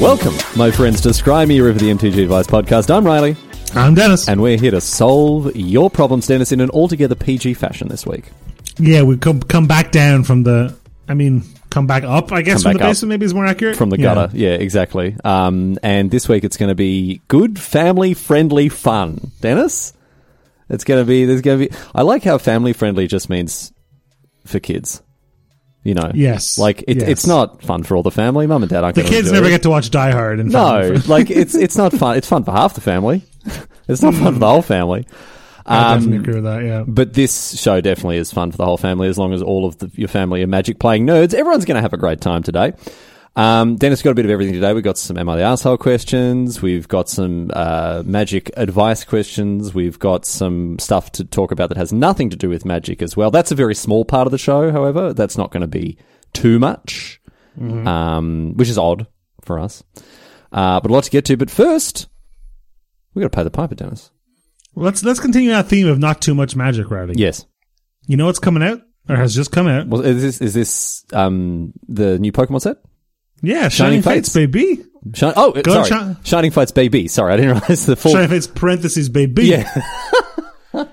Welcome, my friends, to Scry Me River, the MTG Advice podcast. I'm Riley, I'm Denis. and we're here to solve your problems, Denis, in an altogether PG fashion this week. yeah, we come come back down from the. I mean, come back up. I guess Come from the basement maybe is more accurate. From the Yeah. gutter, yeah, exactly. Um, and this week it's going to be good, family friendly fun. Denis, it's going to be. There's going to be. I like how family friendly just means for kids. You know, Yes. like it, Yes. it's not fun for all the family. Mum and dad aren't. The kids never it. get to watch Die Hard. And No, like it's it's not fun. It's fun for half the family. It's not fun for the whole family. I Um, definitely agree with that. Yeah. but this show definitely is fun for the whole family as long as all of the, your family are magic playing nerds. Everyone's going to have a great time today. Um, Denis got a bit of everything today. We've got some Am I the Asshole questions. We've got some uh, magic advice questions. We've got some stuff to talk about that has nothing to do with magic as well. That's a very small part of the show, however. That's not going to be too much, um, which is odd for us. Uh, but a lot to get to. But first, we've got to pay the piper, Denis. Let's let's continue that theme of not too much magic, Riley. Yes. You know what's coming out or has just come out? Well, is this is this um, the new Pokemon set? Yeah, Shining Shining, Fates, Fates. baby. Shi- oh, Go sorry. Shining Fights Baby. Sorry, I didn't realize the full. Shining Fates parentheses baby. yeah,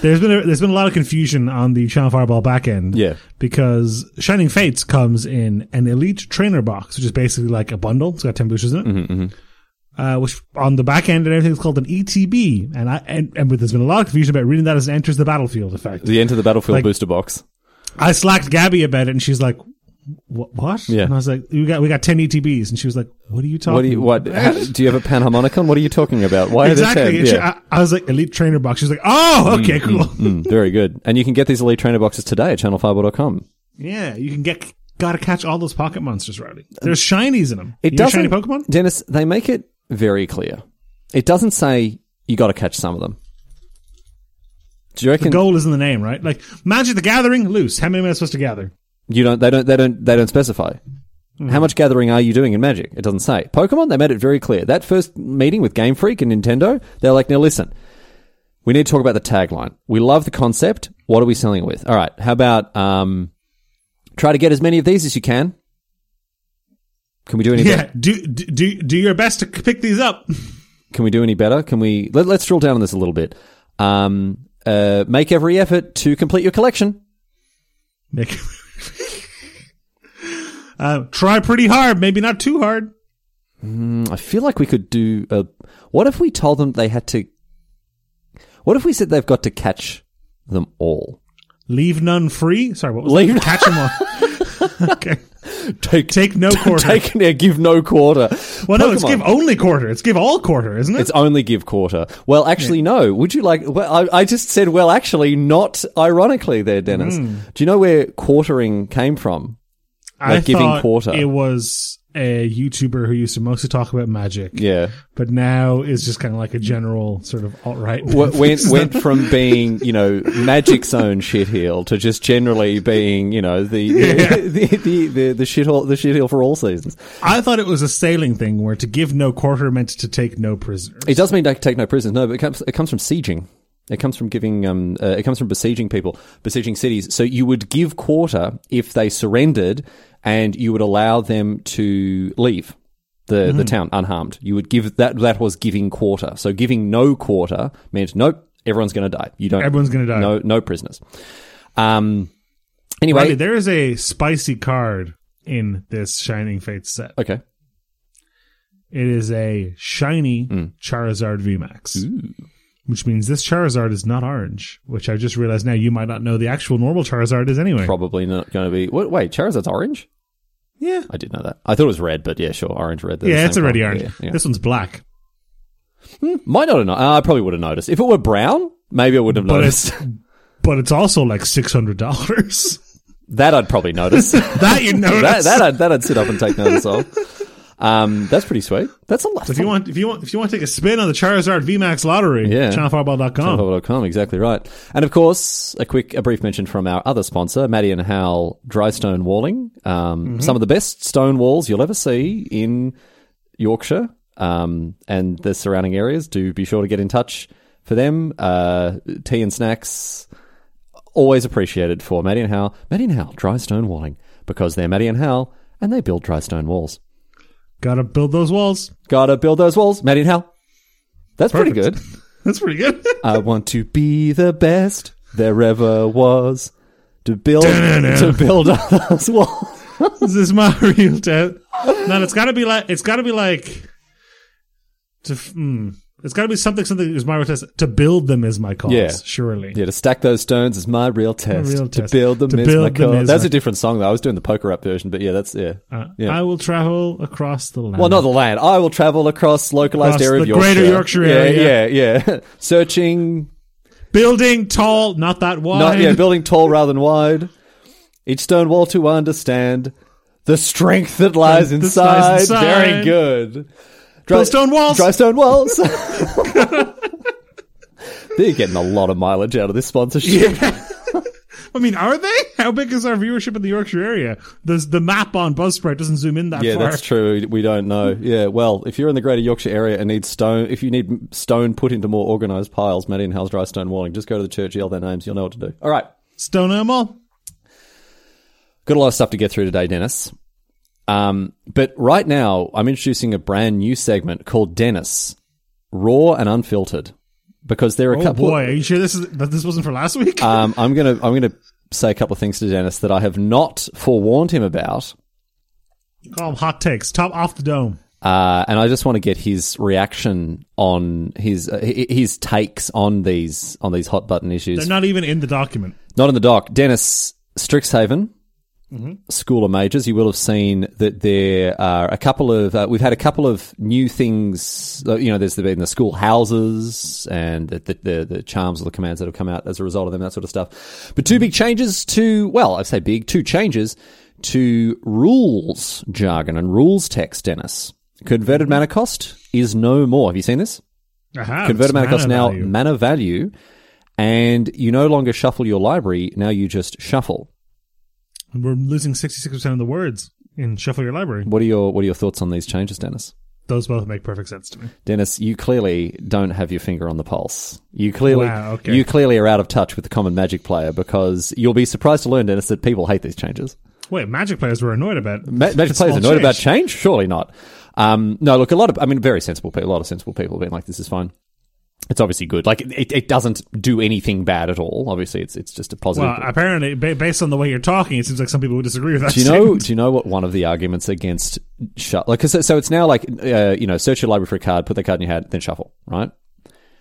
There's been a, there's been a lot of confusion on the Channel Fireball back end. Yeah. Because Shining Fates comes in an Elite Trainer box, which is basically like a bundle. It's got ten boosters in it. Mm-hmm, Uh, which on the back end and everything is called an ETB, and I and, and there's been a lot of confusion about reading that as enters the battlefield effect. the Enter the Battlefield Like- booster box. I slacked Gabby about it, and she's like, "What? What?" Yeah. And I was like, "We got we got ten ETBs," and she was like, "What are you talking? What do you what? about?" Uh, do you have a panharmonicon? What are you talking about? Why exactly. are And there she-? Yeah. I, I was like, "Elite Trainer box." She's like, "Oh, mm, okay, mm, cool." Mm, very good. And you can get these Elite Trainer boxes today at channelfireball.com. Yeah, you can get gotta catch all those pocket monsters, Riley. There's uh, shinies in them. It doesn't, shiny Pokemon. Denis. They make it very clear. It doesn't say you got to catch some of them. Do you reckon? The goal is in the name, right? Like Magic the Gathering, loose. How many am I supposed to gather? You don't. They don't. They don't. They don't specify. Hmm. How much gathering are you doing in Magic? It doesn't say. Pokemon. They made it very clear. That first meeting with Game Freak and Nintendo, they're like, now listen, we need to talk about the tagline. We love the concept. What are we selling it with? All right. How about um, try to get as many of these as you can. Can we do any? Yeah, better? do do do, do your best to pick these up. Can we do any better? Can we? Let, let's drill down on this a little bit. Um, uh, make every effort to complete your collection. Make uh, try pretty hard, maybe not too hard. I feel like we could do. A, what if we told them they had to? What if we said they've got to catch them all? Leave none free. Sorry, what was Leave- that? Catch them all. okay. Take Take no quarter. Take yeah, give no quarter. well, no, it's give only quarter. It's give all quarter, isn't it? It's only give quarter. Well, actually, no. Would you like? Well, I, I just said, well, actually, not ironically, there, Dennis. Hmm. Do you know where quartering came from? like giving thought quarter. It was a YouTuber who used to mostly talk about magic, Yeah, but now is just kind of like a general sort of alt right. Went went from being you know magic zone shitheel to just generally being you know the Yeah. the, the, the the shithole the shitheel for all seasons. I thought it was a sailing thing where to give no quarter meant to take no prisoners. It does mean to take no prisoners. No, but it comes it comes from sieging. It comes from giving. Um, uh, it comes from besieging people, besieging cities. So you would give quarter if they surrendered, and you would allow them to leave the the town unharmed. You would give that. That was giving quarter. So giving no quarter meant nope. Everyone's going to die. You don't. Everyone's gonna die. No, no prisoners. Um. Anyway. Riley, there is a spicy card in this Shining Fates set. okay. It is a shiny Hmm. Charizard VMAX. Which means this Charizard is not orange, which I just realized now you might not know the actual normal Charizard is anyway. Probably not going to be. What, wait, Charizard's orange. Yeah. I did know that. I thought it was red, but yeah, sure, orange, red. Yeah, it's already colour. orange. Yeah, yeah. This one's black. Hmm, might not have. no- uh, I probably would have noticed. If it were brown, maybe I wouldn't have But noticed. it's but it's also like six hundred dollars. that I'd probably notice. that, that you notice. that I'd, that I'd sit up and take notice of. Um, that's pretty sweet. That's a lot. if you want if you want if you want to take a spin on the Charizard VMAX lottery, Yeah. channelfireball.com. com, exactly right. And of course, a quick, a brief mention from our other sponsor, Mattie and Hywel Dry Stone Walling. Um, Some of the best stone walls you'll ever see in Yorkshire um, and the surrounding areas. Do be sure to get in touch for them. Uh, tea and snacks, always appreciated for Mattie and Hywel. Mattie and Hywel Dry Stone Walling because they're Mattie and Hywel and they build dry stone walls. Gotta build those walls. Gotta build those walls. Mattie and Hywel. That's pretty good. That's pretty good. I want to be the best there ever was. To build to build those walls. this is my real test. No, it's gotta be like, it's gotta be like, to, f- hmm. It's gotta be something, something is my real test. To build them is my cause. Yeah. Surely. Yeah, to stack those stones is my real test. real test. to build them To is build my them cause. is That's my- a different song though. I was doing the poker up version, but yeah, that's yeah. Uh, Yeah. I will travel across the land. Well, not the land. I will travel across localized Across area of the Yorkshire. greater Yorkshire yeah, area. Yeah, yeah. Searching, Building tall, not that wide. not yeah, building tall rather than wide. Each stone wall to understand the strength that lies inside. lies inside. Very good. Dry, stone walls. Dry stone walls. They're getting a lot of mileage out of this sponsorship. I mean, are they? How big is our viewership in the Yorkshire area? The the map on Buzzsprout doesn't zoom in that Yeah, far. that's true. We don't know. Yeah, well, if you're in the Greater Yorkshire area and need stone, if you need stone put into more organised piles, Mattie and Hywel's Dry Stone Walling, just go to the church, yell their names, you'll know what to do. All right, Stone Mall. got a lot of stuff to get through today, Denis. Um, but right now, I'm introducing a brand new segment called Denis, Raw and Unfiltered, because there are a couple Oh couple. boy, are you sure this is that this wasn't for last week? Um, I'm gonna I'm gonna say a couple of things to Denis that I have not forewarned him about. Call them hot takes. Top off the dome. Uh, and I just want to get his reaction on his uh, his takes on these on these hot button issues. They're not even in the document. Not in the doc. Denis Strixhaven, School of Mages. You will have seen that there are a couple of. Uh, we've had a couple of new things. Uh, you know, there's been the school houses and the, the, the charms or the commands that have come out as a result of them, that sort of stuff. But two big changes to. Well, I say big. Two changes to rules jargon and rules text. Denis. Converted mana cost is no more. Have you seen this? Aha, Converted it's mana cost now value. mana value, and you no longer shuffle your library. Now you just shuffle. We're losing sixty six percent of the words in Shuffle Your Library. What are your What are your thoughts on these changes, Denis? Those both make perfect sense to me. Denis, you clearly don't have your finger on the pulse. You clearly, Wow, okay. you clearly are out of touch with the common Magic player because you'll be surprised to learn, Denis, that people hate these changes. Wait, Magic players were annoyed about Ma- Magic players annoyed about change. change? Surely not. Um, no, look, a lot of, I mean, very sensible people, a lot of sensible people have been like, this is fine. It's obviously good. Like, it, it doesn't do anything bad at all. Obviously, it's it's just a positive. Well, apparently, ba- based on the way you're talking, it seems like some people would disagree with that. Do you know? statement. Do you know what one of the arguments against shuffle? Like, so, so it's now like uh, you know, search your library for a card, put that card in your hand, then shuffle, right?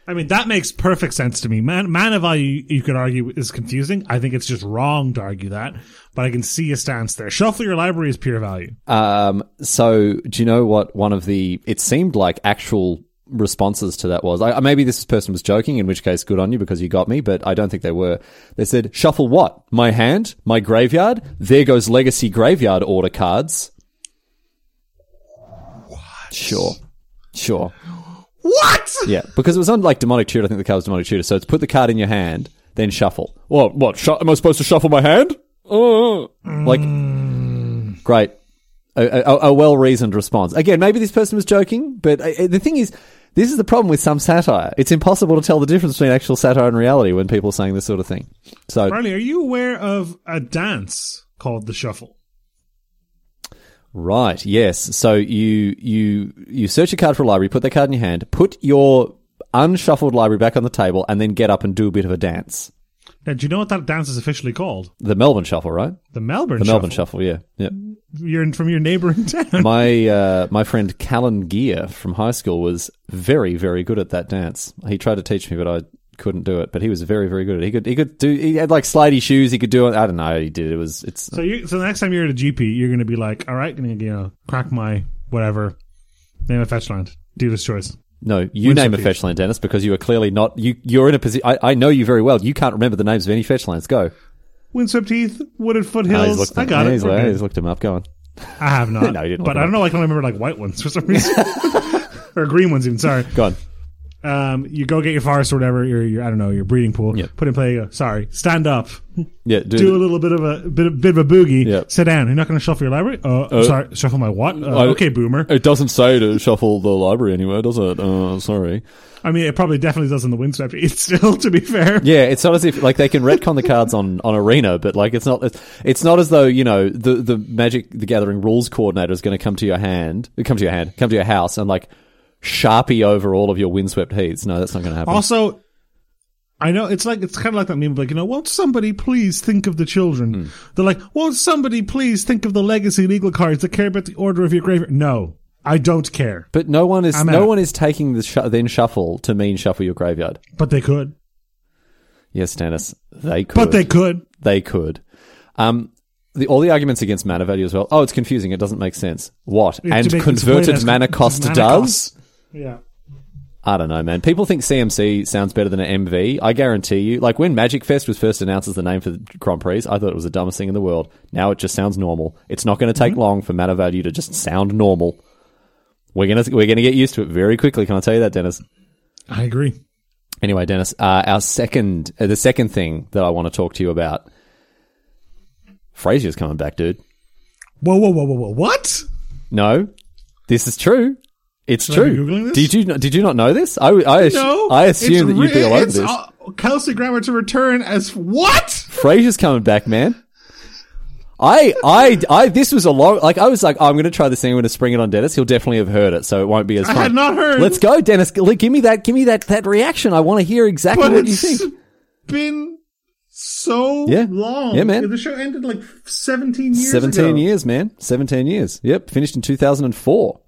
I mean, that makes perfect sense to me. Man, mana value, you could argue, is confusing. I think it's just wrong to argue that, but I can see a stance there. Shuffle your library is pure value. Um, so do you know what one of the? It seemed like actual responses to that was. I, maybe this person was joking, in which case, good on you because you got me. But I don't think they were. They said, "Shuffle what? My hand, my graveyard. There goes legacy graveyard order cards." What? Sure, sure. What? Yeah, because it was on like demonic tutor. I think the card was demonic tutor. So it's put the card in your hand, then shuffle. What? What? Sh- am I supposed to shuffle my hand? Oh, like great. A, a, a well reasoned response. Again, maybe this person was joking, but uh, the thing is, this is the problem with some satire. It's impossible to tell the difference between actual satire and reality when people are saying this sort of thing. So, Riley, are you aware of a dance called the shuffle? right, yes. So you you you search a card for a library, put that card in your hand, put your unshuffled library back on the table, and then get up and do a bit of a dance. Now, do you know what that dance is officially called? The Melbourne Shuffle, right? The Melbourne The Shuffle. Melbourne Shuffle, yeah, yeah. You're in, from your neighboring town. my uh, my friend Callan Gear from high school was very very good at that dance. He tried to teach me, but I couldn't do it. But he was very very good at it. He could he could do. He had like slidey shoes. He could do it. I don't know. how He did. It was it's So you, so the next time you're at a GP, you're going to be like, all right, going to you know crack my whatever, name a fetch land, dealer's choice. no. You name a fetch land, Denis, because you are clearly not you. You're in a position. I, I know you very well. You can't remember the names of any fetch lands. Go. Windswept Heath, Wooded Foothills. I got yeah, it. He's, looked him up. Go on. I have not. No, you didn't But I don't know. Like i can remember like white ones for some reason, or green ones even. Sorry. Go on. Um, you go get your forest or whatever, your, your I don't know, your breeding pool. Yep. Put in play. Go, Sorry, stand up. Yeah, do, Do a little bit of a bit of, bit of a boogie. Yep. Sit down. You're not going to shuffle your library. Uh, sorry, shuffle my what? Uh, I- okay, boomer. It doesn't say to shuffle the library anywhere, does it? Uh, sorry. I mean, it probably definitely does in the windswept. It's still, to be fair. Yeah, it's not as if like they can retcon the cards on, on Arena, but like it's not it's, it's not as though you know the the Magic the Gathering rules coordinator is going to come to your hand, come to your hand, come to your house and like sharpie over all of your windswept heaths. No, that's not going to happen. Also, I know it's like it's kind of like that meme, like you know, won't somebody please think of the children? Hmm. They're like, won't somebody please think of the legacy legal cards that care about the order of your graveyard? No, I don't care, but no one is I'm no out. one is taking the sh- then shuffle to mean shuffle your graveyard. but they could, Yes, Denis, they could. but they could. they could. Um, the, all the arguments against mana value as well. Oh, it's confusing. It doesn't make sense. What? And converted explain it as mana cost does? Yeah. I don't know, man. People think CMC sounds better than an MV. I guarantee you. Like when Magic Fest was first announced as the name for the Grand Prix, I thought it was the dumbest thing in the world. Now it just sounds normal. It's not going to take long for mana value to just sound normal. We're gonna we're gonna get used to it very quickly. Can I tell you that, Denis? I agree. Anyway, Denis, uh, our second, uh, the second thing that I want to talk to you about, Frasier's coming back, dude. Whoa, whoa, whoa, whoa, whoa! What? No, this is true. It's Should true. Did you not- did you not know this? I I, No, I assume that you'd be all over this. uh, Kelsey Grammer to return as what? Frasier's coming back, man. I, I, I, this was a long, like, I was like, oh, I'm going to try this thing. I'm going to spring it on Denis. He'll definitely have heard it, so it won't be as I had not heard. Let's go, Denis. Give me that, give me that, that reaction. I want to hear exactly But what you think. been so Yeah. long. Yeah, man. The show ended like 17 years 17 ago. years, man. 17 years. Yep. Finished in 2004.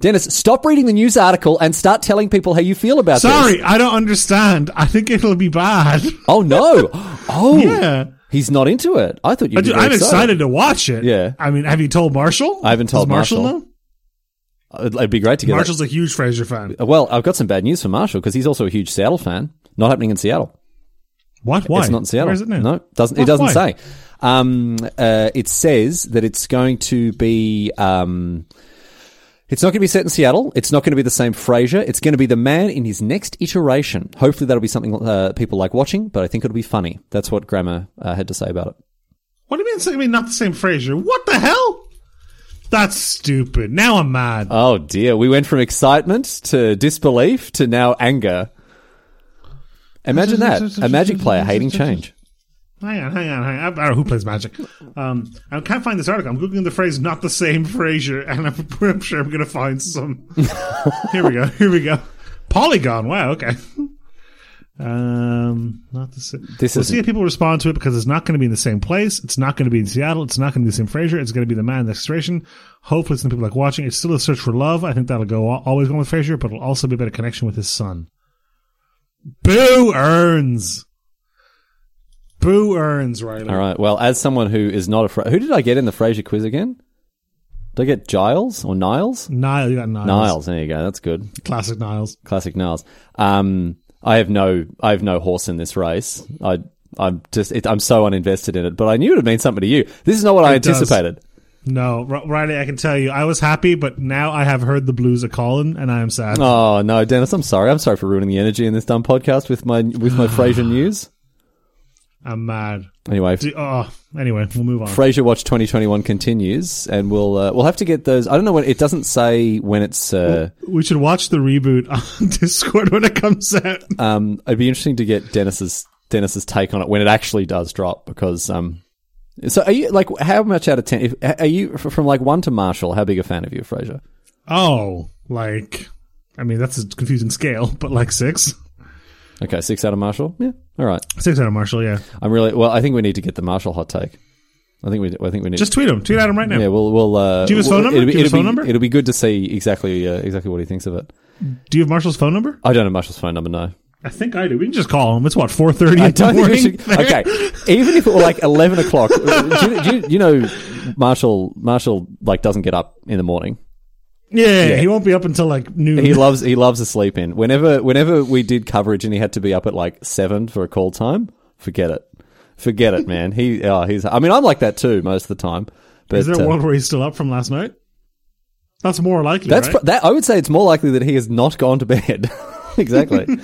Denis, stop reading the news article and start telling people how you feel about this. Sorry, I don't understand. I think it'll be bad. Oh, no. Oh. yeah. He's not into it. I thought you'd I I'm excited to watch it. Yeah. I mean, have you told Marshall? I haven't told Does Marshall. Marshall. know? It'd it'd be great to get that. Marshall's a huge Frasier fan. Well, I've got some bad news for Marshall because he's also a huge Seattle fan. Not happening in Seattle. What? Why? It's not in Seattle. Where is it now? No, doesn't it doesn't Why? say. Um, uh, it says that it's going to be. Um, it's not going to be set in Seattle. It's not going to be the same Frasier. It's going to be the man in his next iteration. Hopefully, that'll be something uh, people like watching. But I think it'll be funny. That's what Grammer uh, had to say about it. What do you mean? It's, I mean, not the same Frasier. What the hell? That's stupid. Now I'm mad. Oh dear, we went from excitement to disbelief to now anger. Imagine that a Magic player hating change. Hang on, hang on, hang on. I don't know who plays Magic. Um, I can't find this article. I'm googling the phrase "not the same Frasier," and I'm, I'm sure I'm going to find some. here we go. Here we go. Polygon. Wow. Okay. Um, not the same. This we'll see if people respond to it because it's not going to be in the same place. It's not going to be in Seattle. It's not going to be the same Frasier. It's going to be the man next station. Hopefully, some people like watching. It's still a search for love. I think that'll go always going with Frasier, but it'll also be about a connection with his son. Boo earns. Boo earns, Riley. All right. Well, as someone who is not a Fra- who did I get in the Frasier quiz again? Did I get Giles or Niles? Niles, you got Niles. Niles. There you go. That's good. Classic Niles. Classic Niles. Um, I have no, I have no horse in this race. I, I'm just, it, I'm so uninvested in it. But I knew it would mean something to you. This is not what I It does. anticipated. No, R- Riley, I can tell you, I was happy, but now I have heard the blues are calling, and I am sad. Oh no, Denis. I'm sorry. I'm sorry for ruining the energy in this dumb podcast with my with my Frasier news. I'm mad. Anyway, Do- oh, anyway, we'll move on. Frasier Watch 2021 continues, and we'll uh, we'll have to get those. I don't know when it doesn't say when it's. Uh, we should watch the reboot on Discord when it comes out. um, it'd be interesting to get Denis's Denis's take on it when it actually does drop because um. So are you like how much out of ten? If, are you from like one to Marshall? How big a fan of you, Frasier? Oh, like, I mean, that's a confusing scale, but like six. Okay, six out of Marshall. Yeah, all right. Six out of Marshall, yeah. I'm really well. I think we need to get the Marshall hot take. I think we. I think we need. Just tweet him. Tweet at him right now. yeah, we'll we'll. Uh, Do you have his we'll- phone number? It'll be, Do you have his it'll phone be- number? It'll be good to see exactly uh, exactly what he thinks of it. Do you have Marshall's phone number? I don't have Marshall's phone number. No. I think I do. We can just call him. It's what four thirty in the don't think we morning. should. Okay, even if it were like eleven o'clock, do you, do you, you know, Marshall Marshall like doesn't get up in the morning. Yeah, Yeah. he won't be up until like noon. He loves he loves to sleep in. Whenever whenever we did coverage and he had to be up at like seven for a call time, forget it, forget it, man. He oh he's. I mean, I'm like that too most of the time. But Is there uh, one where he's still up from last night? That's more likely. that's right? that I would say it's more likely that he has not gone to bed. exactly.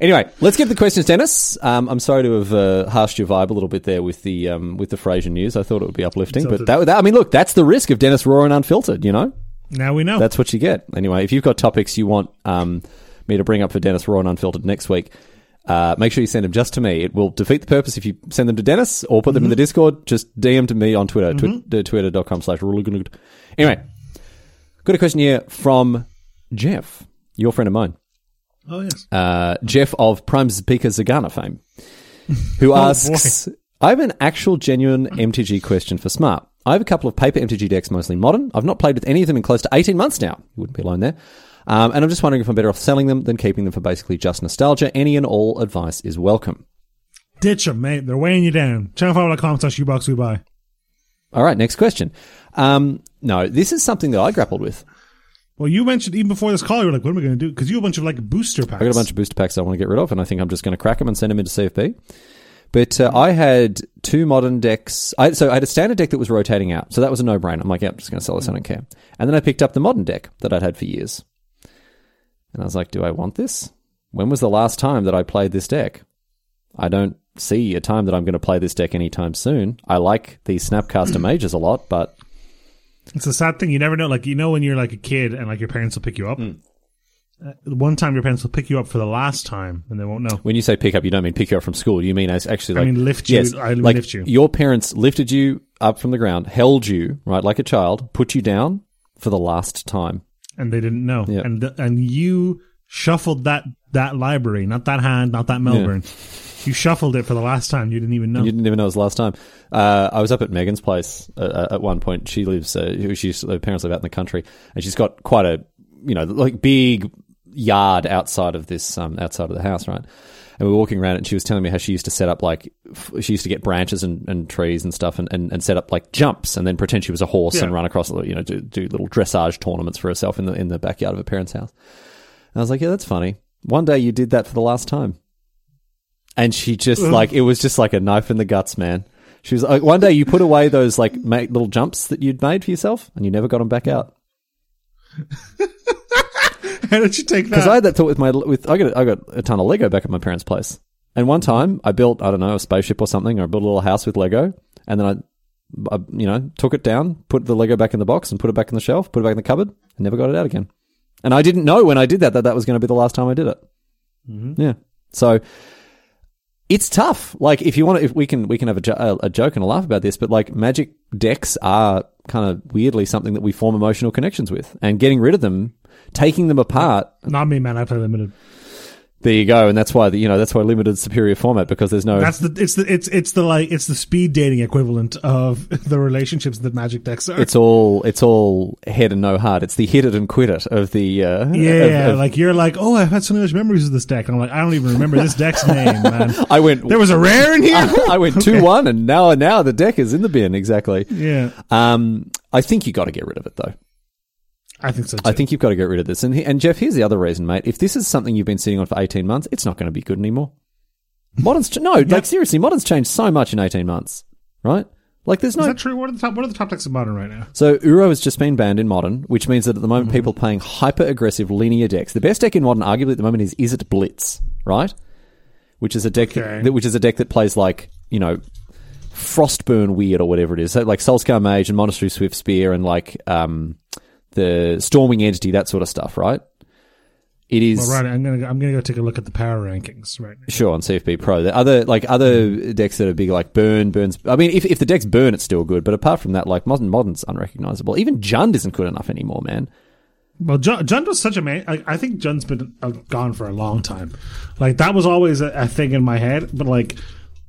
Anyway, let's get to the questions, Denis. Um, I'm sorry to have uh, harshed your vibe a little bit there with the um, with the Frasier news. I thought it would be uplifting, but that, that I mean, look, that's the risk of Denis Raw and Unfiltered. You know, Now we know. that's what you get. Anyway, if you've got topics you want um, me to bring up for Denis Raw and Unfiltered next week, uh, make sure you send them just to me. It will defeat the purpose if you send them to Denis or put them in the Discord. Just DM to me on Twitter, twi- twitter.com slash ruleganud. Anyway, got a question here from Jeff, your friend of mine oh yes. uh, Jeff of Prime Speaker Zegana fame, who asks, I have an actual genuine MTG question for Smart. I have a couple of paper MTG decks, mostly modern. I've not played with any of them in close to 18 months now. You wouldn't be alone there. Um, and I'm just wondering if I'm better off selling them than keeping them for basically just nostalgia. Any and all advice is welcome. Ditch them, mate. They're weighing you down. Channel5.com slash U-Box we buy. All right, next question. Um, no, this is something that I grappled with. Well, you mentioned even before this call, you were like, what am I going to do? Because you have a bunch of like booster packs. I got a bunch of booster packs I want to get rid of, and I think I'm just going to crack them and send them into CFB. But uh, I had two modern decks. I, so I had a standard deck that was rotating out. So that was a no brainer. I'm like, yeah, I'm just going to sell this. I don't care. And then I picked up the modern deck that I'd had for years. And I was like, do I want this? When was the last time that I played this deck? I don't see a time that I'm going to play this deck anytime soon. I like the Snapcaster Mages a lot, but It's a sad thing. You never know. Like, you know, when you're like a kid and like your parents will pick you up. Hmm. Uh, one time your parents will pick you up for the last time and they won't know. when you say pick up, you don't mean pick you up from school. You mean as actually I mean lift you. Yes, I like lift you. Your parents lifted you up from the ground, held you right like a child, put you down for the last time. And they didn't know. Yeah. And, and you shuffled that, that library, not that hand, not that Melbourne. You shuffled it for the last time. You didn't even know. You didn't even know it was the last time. Uh, I was up at Megan's place uh, at one point. She lives, uh, she's her parents live out in the country, and she's got quite a, you know, like big yard outside of this, um, outside of the house, right? And we were walking around, and she was telling me how she used to set up like f- she used to get branches and, and trees and stuff, and, and, and set up like jumps, and then pretend she was a horse Yeah. and run across, you know, do, do little dressage tournaments for herself in the in the backyard of her parents' house. And I was like, yeah, that's funny. One day you did that for the last time. And she just like it was just like a knife in the guts, man. She was like, one day you put away those like make little jumps that you'd made for yourself, and you never got them back out. How did you take that? Because? I had that thought with my with I got I got a ton of Lego back at my parents' place, and one time I built I don't know a spaceship or something, or I built a little house with Lego, and then I, I you know took it down, put the Lego back in the box, and put it back in the shelf, put it back in the cupboard, and never got it out again. And I didn't know when I did that that that was going to be the last time I did it. Mm-hmm. Yeah, so it's tough. Like if you want to, if we can, we can have a, jo- a joke and a laugh about this, but like magic decks are kind of weirdly something that we form emotional connections with, and getting rid of them, taking them apart. Not me, man. I play limited. There you go, and that's why the, you know that's why limited superior format because there's no. That's the it's the it's it's the like it's the speed dating equivalent of the relationships that Magic decks are. it's all it's all head and no heart. It's the hit it and quit it of the uh, yeah, of- of- like you're like, oh, I've had so many memories of this deck. And I'm like, I don't even remember this deck's name, man. I went There was a rare in here. I went two one, and now now the deck is in the bin exactly. yeah, Um, I think you got to get rid of it though. I think so. Too. I think you've got to get rid of this. And, he- and Jeff, here's the other reason, mate. If this is something you've been sitting on for 18 months, it's not going to be good anymore. Modern's, no, like seriously, modern's changed so much in 18 months, right? Like there's no. is that true? What are the top? What are the top decks of modern right now? So Uro has just been banned in modern, which means that at the moment people are playing hyper aggressive linear decks. The best deck in modern, arguably at the moment, is Izzet Blitz, right? Which is a deck Okay. that, which is a deck that plays like you know Frostburn Weird or whatever it is, so like Soulscar Mage and Monastery Swiftspear and like um, the Stormwing Entity, that sort of stuff, right? It is Well, right. I'm gonna go- I'm gonna go take a look at the power rankings right now. Sure, on CFB Pro. The other like other decks that are big, like Burn, Burns. I mean, if if the decks burn, it's still good. But apart from that, like Modern, Modern's unrecognizable. Even Jund isn't good enough anymore, man. Well, Jund, Jund was such a man. I, I think Jund's been uh, gone for a long time. Like that was always a, a thing in my head, but like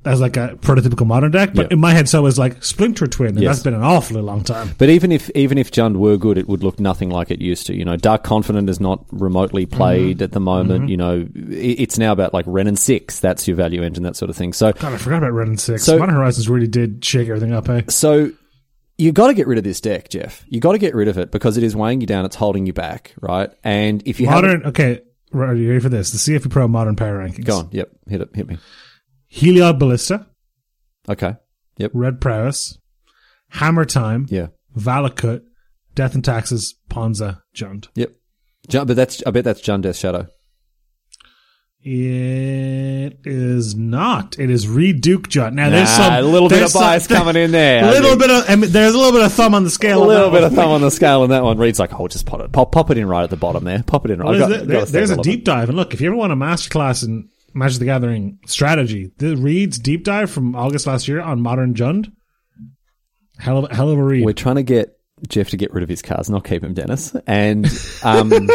as like a prototypical modern deck. But Yeah. in my head, so is like Splinter Twin, and Yes. that's been an awfully long time. But even if even if Jund were good, it would look nothing like it used to. You know, Dark Confidant is not remotely played at the moment. You know, it's now about like Wrenn and Six. That's your value engine, that sort of thing. So God, I forgot about Wrenn and Six. So- Modern Horizons really did shake everything up. Eh? so you got to get rid of this deck, Jeff. You got to get rid of it because it is weighing you down. It's holding you back, right? And if you Modern. Okay, are you ready for this? The CFB Pro Modern Power Rankings. go on. Yep, hit it. Hit me. Heliod Ballista, Okay. Yep. Red Prowess, Hammer Time, Yeah. Valakut, Death and Taxes, Ponza, Jund. Yep. Jun- but that's I bet that's Jund Death Shadow. It is not. It is Reid Duke Jund. Now there's some a little bit of bias some- coming in there. A little bit of I mean, there's a little bit of thumb on the scale. A little bit one. of thumb on the scale on that one. Reid's like, oh, just pop it, pop, pop it in right at the bottom there. Pop it in. Well, there's got- there- there's a deep dive, and look, if you ever want a masterclass in Magic the Gathering strategy, the Reid's deep dive from August last year on Modern Jund, hell of hell of a read. We're trying to get Jeff to get rid of his cards, not keep him, Denis. And um,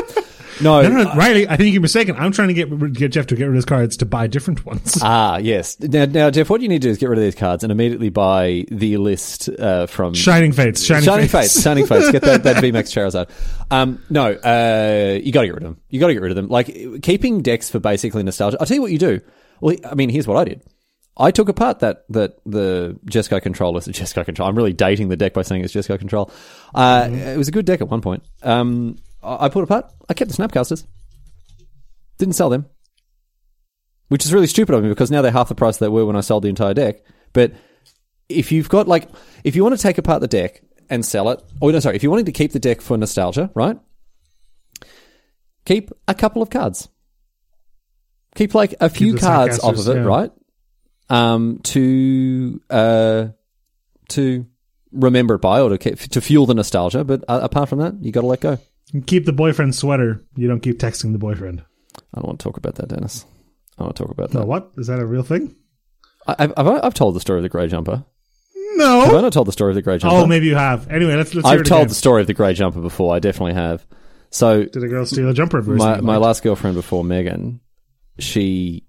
no, No, no, no, Riley, I think you're mistaken. I'm trying to get get Jeff to get rid of his cards to buy different ones. Ah, yes. Now, now, Jeff, what you need to do is get rid of these cards and immediately buy the list uh, from Shining Fates, Shining, Shining Fates. Fates, Shining Fates. Get that, that VMAX Charizard. Um, no, uh, you got to get rid of them. You got to get rid of them. Like keeping decks for basically nostalgia. I'll tell you what you do. Well, I mean, here's what I did. I took apart that that the Jeskai control list. Jeskai control. I'm really dating the deck by saying it's Jeskai control. Uh, It was a good deck at one point. Um, I put apart. I kept the Snapcasters. Didn't sell them which is really stupid of me because now they're half the price they were when I sold the entire deck. But if you've got like, if you want to take apart the deck and sell it, or no, sorry, if you're wanting to keep the deck for nostalgia, right? Keep a couple of cards. Keep like a few cards off of it, yeah. right? Um, to uh, to remember it by or to keep, to fuel the nostalgia. But uh, apart from that, you got to let go. Keep the boyfriend sweater. You don't keep texting the boyfriend. I don't want to talk about that, Denis. I don't want to talk about that. No, what is that a real thing? I, I've, I've told the story of the grey jumper. Have I No. not told the story of the grey jumper? Oh, maybe you have. Anyway, let's let's hear I've told again. the story of the grey jumper before. I definitely have. So Did a girl steal a jumper? my my last girlfriend before Megan, she,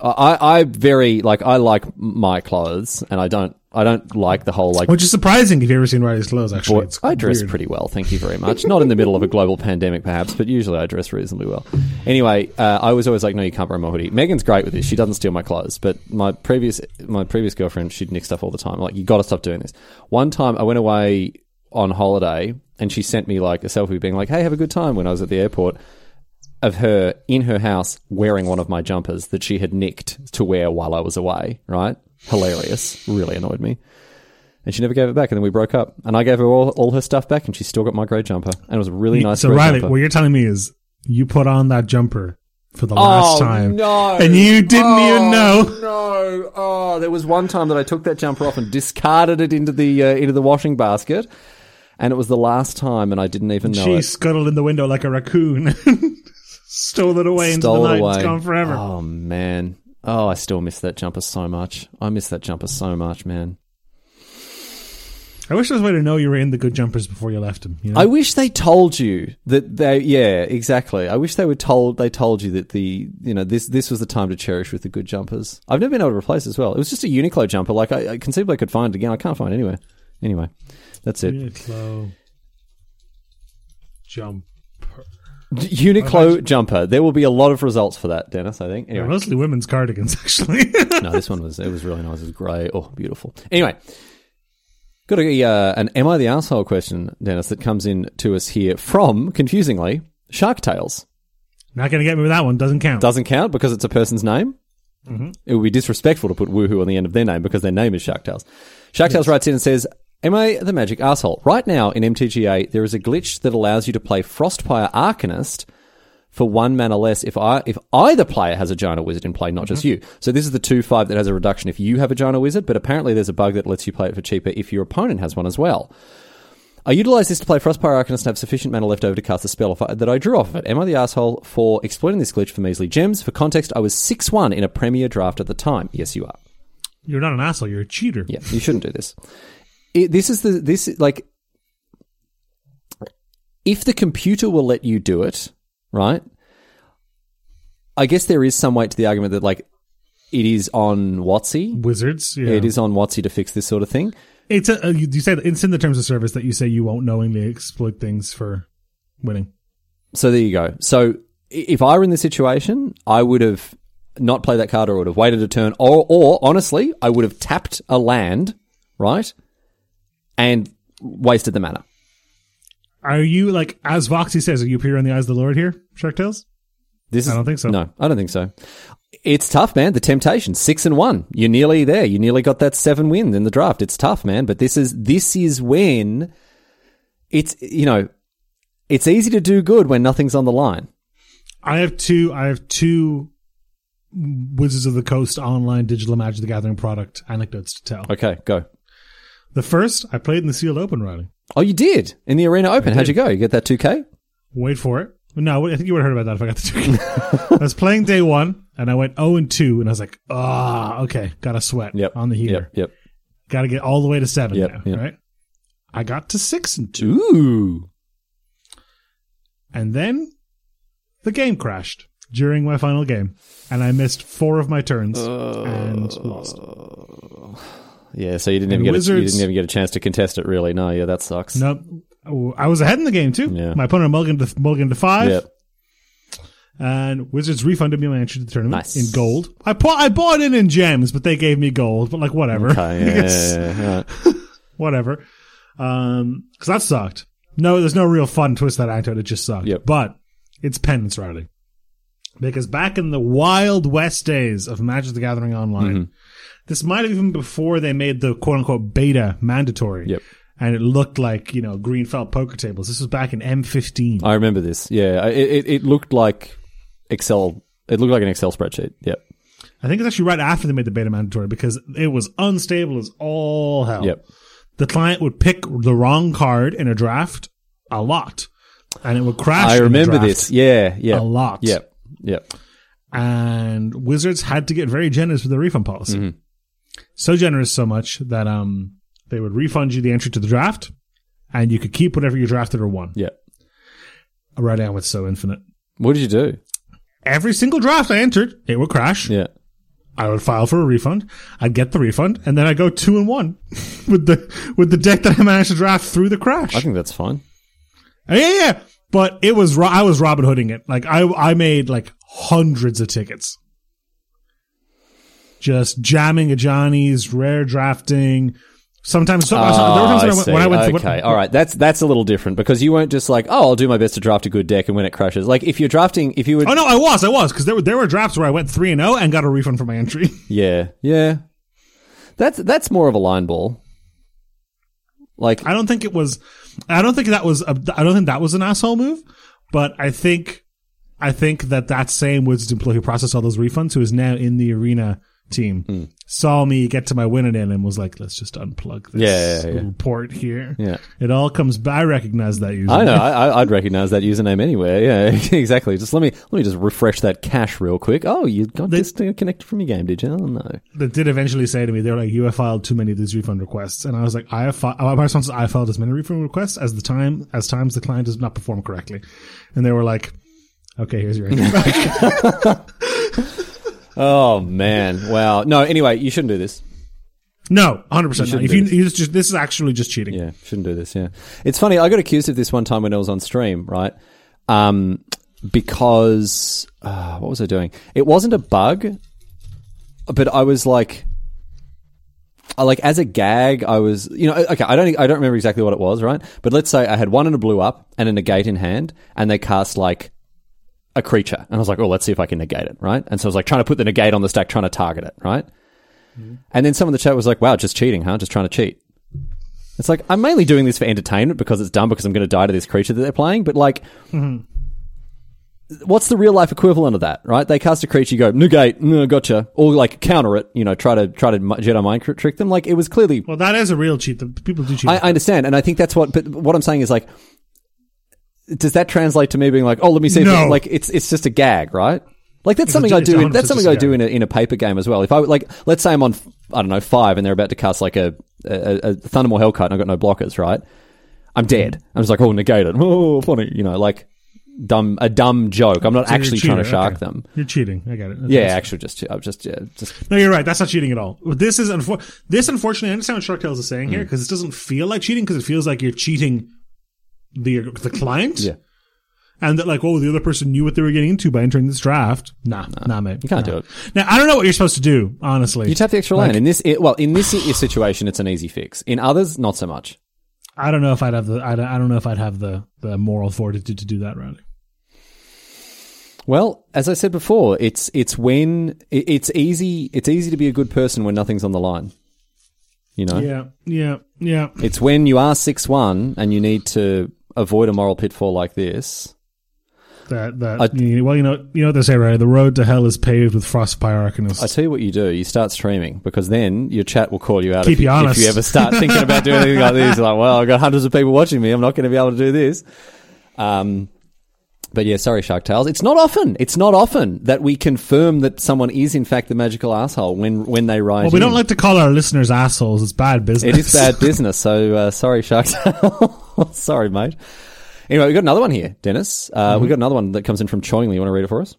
I I very like I like my clothes, and I don't I don't like the whole like. Which is surprising if you've ever seen Riley's clothes. Actually, boy- it's I dress weird. pretty well, thank you very much. Not in the middle of a global pandemic, perhaps, but usually I dress reasonably well. Anyway, uh, I was always like, "No, you can't wear my hoodie." Megan's great with this; she doesn't steal my clothes. But my previous my previous girlfriend, she'd nick stuff all the time. I'm like, you got to stop doing this. One time, I went away on holiday, and she sent me like a selfie, being like, "Hey, have a good time." When I was at the airport, of her in her house wearing one of my jumpers that she had nicked to wear while I was away. Right? Hilarious. Really annoyed me. And she never gave it back, and then we broke up. And I gave her all, all her stuff back, and she still got my grey jumper. And it was a really nice So grey Riley, jumper. what you're telling me is you put on that jumper for the last Oh, time, no. and you didn't Oh, even know. No. Oh, there was one time that I took that jumper off and discarded it into the uh, into the washing basket, and it was the last time, and I didn't even know She it. scuttled in the window like a raccoon, stole it away into Stole the it night. It's away. gone forever. Oh man. Oh, I still miss that jumper so much. I miss that jumper so much, man. I wish there was a way to know you were in the good jumpers before you left them. You know? I wish they told you that they. Yeah, exactly. I wish they were told. They told you that the you know this this was the time to cherish with the good jumpers. I've never been able to replace it as well. It was just a Uniqlo jumper. Like I, I conceivably I could find it again. I can't find it anywhere. Anyway, that's it. Uniqlo jump. Uniqlo jumper. There will be a lot of results for that, Denis. I think. Anyway, mostly women's cardigans, actually. no, this one was it was really nice. It was grey. Oh, beautiful. Anyway, got a uh, an "Am I the asshole?" question, Denis, that comes in to us here from confusingly Shark Tales. Not going to get me with that one. Doesn't count. Doesn't count because it's a person's name. It would be disrespectful to put woohoo on the end of their name because their name is Sharktales. Sharktales writes in and says, Am I the magic asshole? Right now in MTGA, there is a glitch that allows you to play Frostpyre Arcanist for one mana less if I if either player has a Giant Wizard in play, not just mm-hmm. you. So this is the two five that has a reduction if you have a Giant Wizard, but apparently there's a bug that lets you play it for cheaper if your opponent has one as well. I utilize this to play Frostpyre Arcanist and have sufficient mana left over to cast the spell that I drew off of it. Am I the asshole for exploiting this glitch for measly gems? For context, I was 6 1 in a Premier draft at the time. Yes, you are. You're not an asshole. You're a cheater. Yeah, you shouldn't do this. It, this is the, this, like, if the computer will let you do it, right? I guess there is some weight to the argument that, like, it is on WotC. Wizards. Yeah. It is on WotC to fix this sort of thing. It's a, uh, you, say it's in the terms of service that you say you won't knowingly exploit things for winning. So there you go. So if I were in this situation, I would have not played that card or would have waited a turn or or honestly, I would have tapped a land, right? And wasted the mana. Are you like as Voxy says? Are you appear in the eyes of the Lord here, Shark Tales? This is, I don't think so. No, I don't think so. It's tough, man. The temptation, six and one. You're nearly there. You nearly got that seven win in the draft. It's tough, man. But this is this is when it's you know it's easy to do good when nothing's on the line. I have two. I have two Wizards of the Coast online digital Magic the Gathering product anecdotes to tell. Okay, go. The first, I played in the sealed open, Riley. Oh, you did in the Arena Open. How'd you go? You get that 2K? Wait for it. No, I think you would have heard about that if I got the two. I was playing day one and I went 0 and 2 and I was like, ah, okay, got to sweat Yep. on the heater. Yep. Yep. Got to get all the way to seven Yep, now, yep. right? I got to 6 and 2. Ooh. And then the game crashed during my final game and I missed four of my turns and lost. Yeah, so you didn't And even get a, you didn't even get a chance to contest it. Really? No. Yeah, that sucks. No, I was ahead in the game too. Yeah. My opponent mulliganed to, mulliganed to five. Yeah. And Wizards refunded me my entry to the tournament Nice. in gold. I bought I bought it in gems, but they gave me gold. But like whatever, Okay. Yeah, yeah, whatever. Um, because that sucked. No, there's no real fun twist that anecdote. It just sucked. Yep. But it's penance, Riley. Because back in the wild west days of Magic the Gathering Online, Mm-hmm. This might have even before they made the quote unquote beta mandatory. Yep. And it looked like you know green felt poker tables. This was back in M15. I remember this. Yeah, it, it it looked like Excel. It looked like an Excel spreadsheet. Yep. I think it's actually right after they made the beta mandatory because it was unstable as all hell. Yep. The client would pick the wrong card in a draft a lot, and it would crash. I remember this. Yeah. Yeah. a lot. Yep. Yep. and Wizards had to get very generous with the refund policy. Mm-hmm. So generous, so much that um they would refund you the entry to the draft, and you could keep whatever you drafted or won. Yeah. Right now it's so infinite. What did you do? Every single draft I entered, it would crash. Yeah. I would file for a refund. I'd get the refund, and then I go two and one with the with the deck that I managed to draft through the crash. I think that's fine. Uh, yeah, yeah. But it was ro- I was Robin Hooding it. Like I I made like hundreds of tickets. Just jamming a Johnny's, rare drafting. Sometimes, so, there were times when I, Oh, went, when I went to, okay, all right. That's that's a little different because you weren't just like, oh, I'll do my best to draft a good deck, and when it crashes, like if you're drafting, if you would, Oh no, I was, I was, because there were there were drafts where I went three and zero and got a refund for my entry. yeah, yeah, that's that's more of a line ball. Like, I don't think it was. I don't think that was. A, I don't think that was an asshole move. But I think, I think that that same Wizards employee who processed all those refunds, who is now in the arena team, Hmm. saw me get to my winning in and was like, "Let's just unplug this Yeah, yeah, yeah. little port here." yeah, It all comes. back. I recognize that user. I know. I, I'd recognize that username anywhere. Yeah, exactly. Just let me let me just refresh that cache real quick. Oh, you got this thing connected from your game, did you? Oh no. That did eventually say to me, "They're like, you have filed too many of these refund requests," and I was like, "I have." Fi- my response is, "I filed as many refund requests as the time as times the client does not perform correctly," and they were like. Okay, here's your back. Oh man, wow. No. Anyway, you shouldn't do this. No, hundred percent. If you, just, this is actually just cheating. Yeah, shouldn't do this. Yeah, it's funny. I got accused of this one time when I was on stream, right? Um, because uh, what was I doing? It wasn't a bug, but I was like, I like as a gag. I was, you know, okay. I don't, I don't remember exactly what it was, right? But let's say I had one and a blue up and a negate in hand, and they cast like a creature, and I was like, oh, let's see if I can negate it, right? And so I was like trying to put the negate on the stack, trying to target it, right? Mm-hmm. And then someone in the chat was like, wow, just cheating, huh? Just trying to cheat. It's like, I'm mainly doing this for entertainment because it's dumb because I'm going to die to this creature that they're playing, but like, mm-hmm. what's the real life equivalent of that, right? They cast a creature, you go, negate, no, gotcha. Or like counter it, you know, try to, try to Jedi mind trick them. Like, it was clearly Well, that is a real cheat. The people do cheat. I, I understand, and I think that's what. But what I'm saying is like, does that translate to me being like, oh, let me see, No. it- like it's it's just a gag, right? Like that's It's something a- I do. In, that's something I do in a in a paper game as well. If I like, let's say I'm on, I don't know, five, and they're about to cast like a a, a Thundermaw Hellkite, and I've got no blockers, right? I'm dead. I'm just like, oh, negate it. Oh, funny, you know, like dumb a dumb joke. I'm not So actually trying to shark okay. them. You're cheating. I get it. Yeah, That's- actually, just I'm just yeah, just No, you're right. That's not cheating at all. This is unfor- this. Unfortunately, I understand what Shark Tales is saying Mm. here because it doesn't feel like cheating because it feels like you're cheating the the client. yeah. And that like, oh, the other person knew what they were getting into by entering this draft. Nah, nah, mate. You can't Nah. do it. Now, I don't know what you're supposed to do, honestly. You tap the extra Like- lane. In this, well, in this situation, it's an easy fix. In others, not so much. I don't know if I'd have the. I don't, I don't know if I'd have the the moral fortitude to do that, Riley. Well, as I said before, it's it's when it's easy it's easy to be a good person when nothing's on the line. You know, Yeah, yeah, yeah. it's when you are six one and you need to avoid a moral pitfall like this. That that you- well, you know, you know what they say, right? The road to hell is paved with frostpyre arcanists. I tell you what you do. You start streaming because then your chat will call you out. Keep if, you honest. If you ever start thinking about doing anything like this, you're like, well, I've got hundreds of people watching me. I'm not going to be able to do this. Um, but yeah, sorry, Shark Tales. It's not often. It's not often that we confirm that someone is in fact the magical asshole when when they write. well, we in. don't like to call our listeners assholes. It's bad business. It is bad business. So uh, sorry, Shark Tale. sorry, mate. Anyway, we got another one here, Denis. Uh, Mm-hmm. We got another one that comes in from Choingly. You want to read it for us?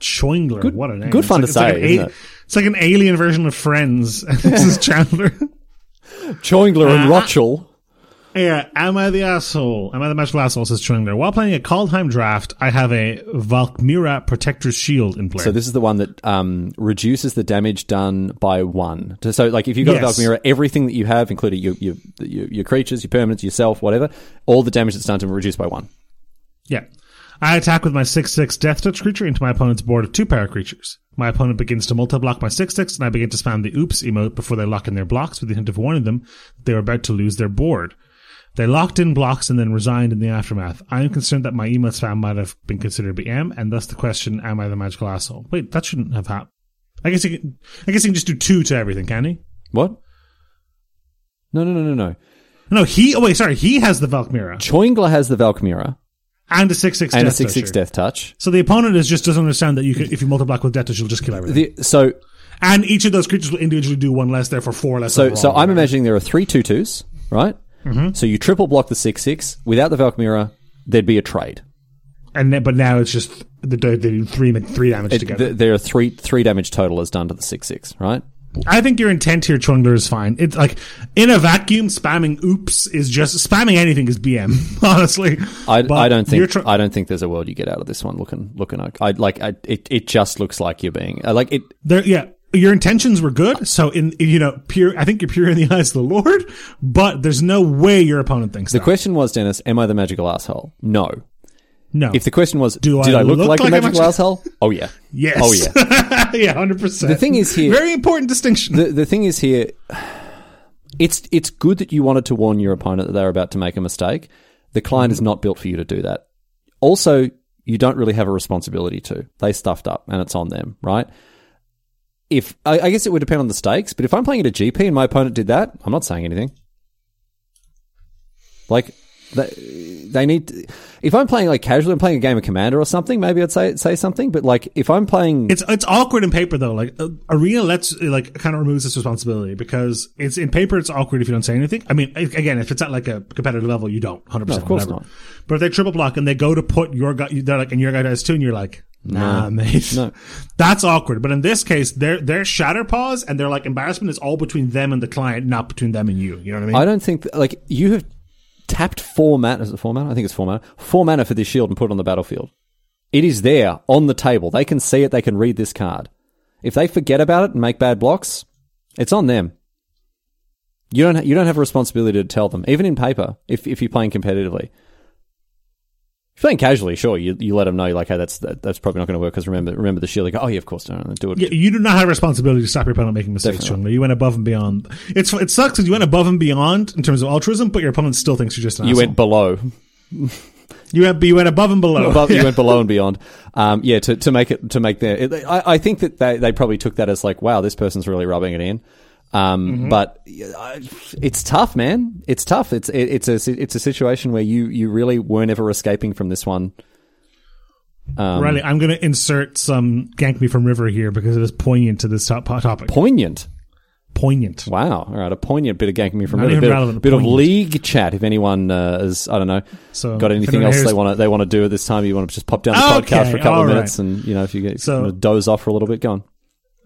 Choingler. what a name. good It's fun like- to like say, an isn't it? It's like an alien version of Friends. this is Chandler. Choingler and Uh, Rochel. Yeah, am I the asshole? Am I the magical asshole? Says Schwingler. While playing a Kaldheim draft, I have a Valkmira Protector's Shield in play. So this is the one that um, reduces the damage done by one. So, like, if you've got Yes. a Valkmira, everything that you have, including your, your your your creatures, your permanents, yourself, whatever, all the damage that's done to them reduced by one. yeah. I attack with my 6-6 Death Touch creature into my opponent's board of two para creatures. My opponent begins to multi-block my 6-6, and I begin to spam the oops emote before they lock in their blocks with the hint of warning them that they are about to lose their board. They locked in blocks and then resigned in the aftermath. I am concerned that my emote spam might have been considered BM, and thus the question, am I the magical asshole? Wait, that shouldn't have happened. I guess he can, I guess he can just do two to everything, can he? What? No, no, no, no, no. No, he. Oh wait, sorry. He has the Valkmira Choingler has the Valkmira and a six six and death a six six death touch. So the opponent is just doesn't understand that you can, if you multiply with death touch, you'll just kill everything. The, so and each of those creatures will individually do one less, therefore four less. so overall. so I'm imagining there are three two twos, right? Mm-hmm. So you triple block the six six without the Valkmira, there'd be a trade. and then, but now it's just the they do three three damage It, together. th- there are three three damage total is done to the six six, right? I think your intent here, Chungler, is fine. It's like in a vacuum, spamming oops is just spamming anything is BM. Honestly, I, I don't think tr- I don't think there's a world you get out of this one looking looking like I like I, it it just looks like you're being like it there, yeah. Your intentions were good, so in you know, pure. I think you're pure in the eyes of the Lord, but there's no way your opponent thinks the that. question was Denis am I the magical asshole? No. No, if the question was Do did I I look, look like, like a magical magic- asshole? Oh yeah. Yes, oh yeah. Yeah, hundred percent. The thing is here- very important distinction. the the thing is here it's it's good that you wanted to warn your opponent that they're about to make a mistake. The client is not built for you to do that. Also you don't really have a responsibility to. They stuffed up and it's on them right if I, I guess it would depend on the stakes, but if I'm playing at a GP and my opponent did that, I'm not saying anything. Like they, they need. To, if I'm playing like casually, I'm playing a game of Commander or something. Maybe I'd say say something. But like if I'm playing, it's it's awkward in paper though. Like uh, arena lets like kind of removes this responsibility because it's in paper. It's awkward if you don't say anything. I mean, again, if it's at like a competitive level, you don't hundred percent. of course whatever. not. But if they triple block and they go to put your guy, they're like, and your guy does too, and you're like, nah, mate, No. that's awkward. But in this case, they're, they're shatter pause and they're like embarrassment is all between them and the client, not between them and you. You know what I mean? I don't think that, like you have tapped four mana. Is it four mana? I think it's four mana. Four mana for this shield and put it on the battlefield. It is there on the table. They can see it. They can read this card. If they forget about it and make bad blocks, it's on them. You don't. You don't have a responsibility to tell them, even in paper. If if you're playing competitively, playing casually, sure, you, you let them know, like, hey, that's that, that's probably not going to work. Because remember, remember the shield. Like, oh yeah, of course, don't do it. Yeah, you do not have a responsibility to stop your opponent making mistakes. Chung. You went above and beyond. It's it sucks because you went above and beyond in terms of altruism, but your opponent still thinks you're just an You asshole. went below. you went you went above and below. above, Yeah. you went below and beyond. Um, yeah, to, to make it to make their. It, I, I think that they, they probably took that as like, wow, this person's really rubbing it in. Um, Mm-hmm. But it's tough, man. It's tough. It's it, it's a it's a situation where you you really weren't ever escaping from this one. Um, Riley, I'm going to insert some gank me from River here because it is poignant to this top topic. Poignant. poignant. Wow. All right. A poignant bit of ganking me from Not a bit, of, bit of league chat. If anyone uh, is, I don't know, So, got anything else they want to they want to do at this time, you want to just pop down the Okay, podcast for a couple of all right. minutes, and you know, if you get So- doze off for a little bit, go on.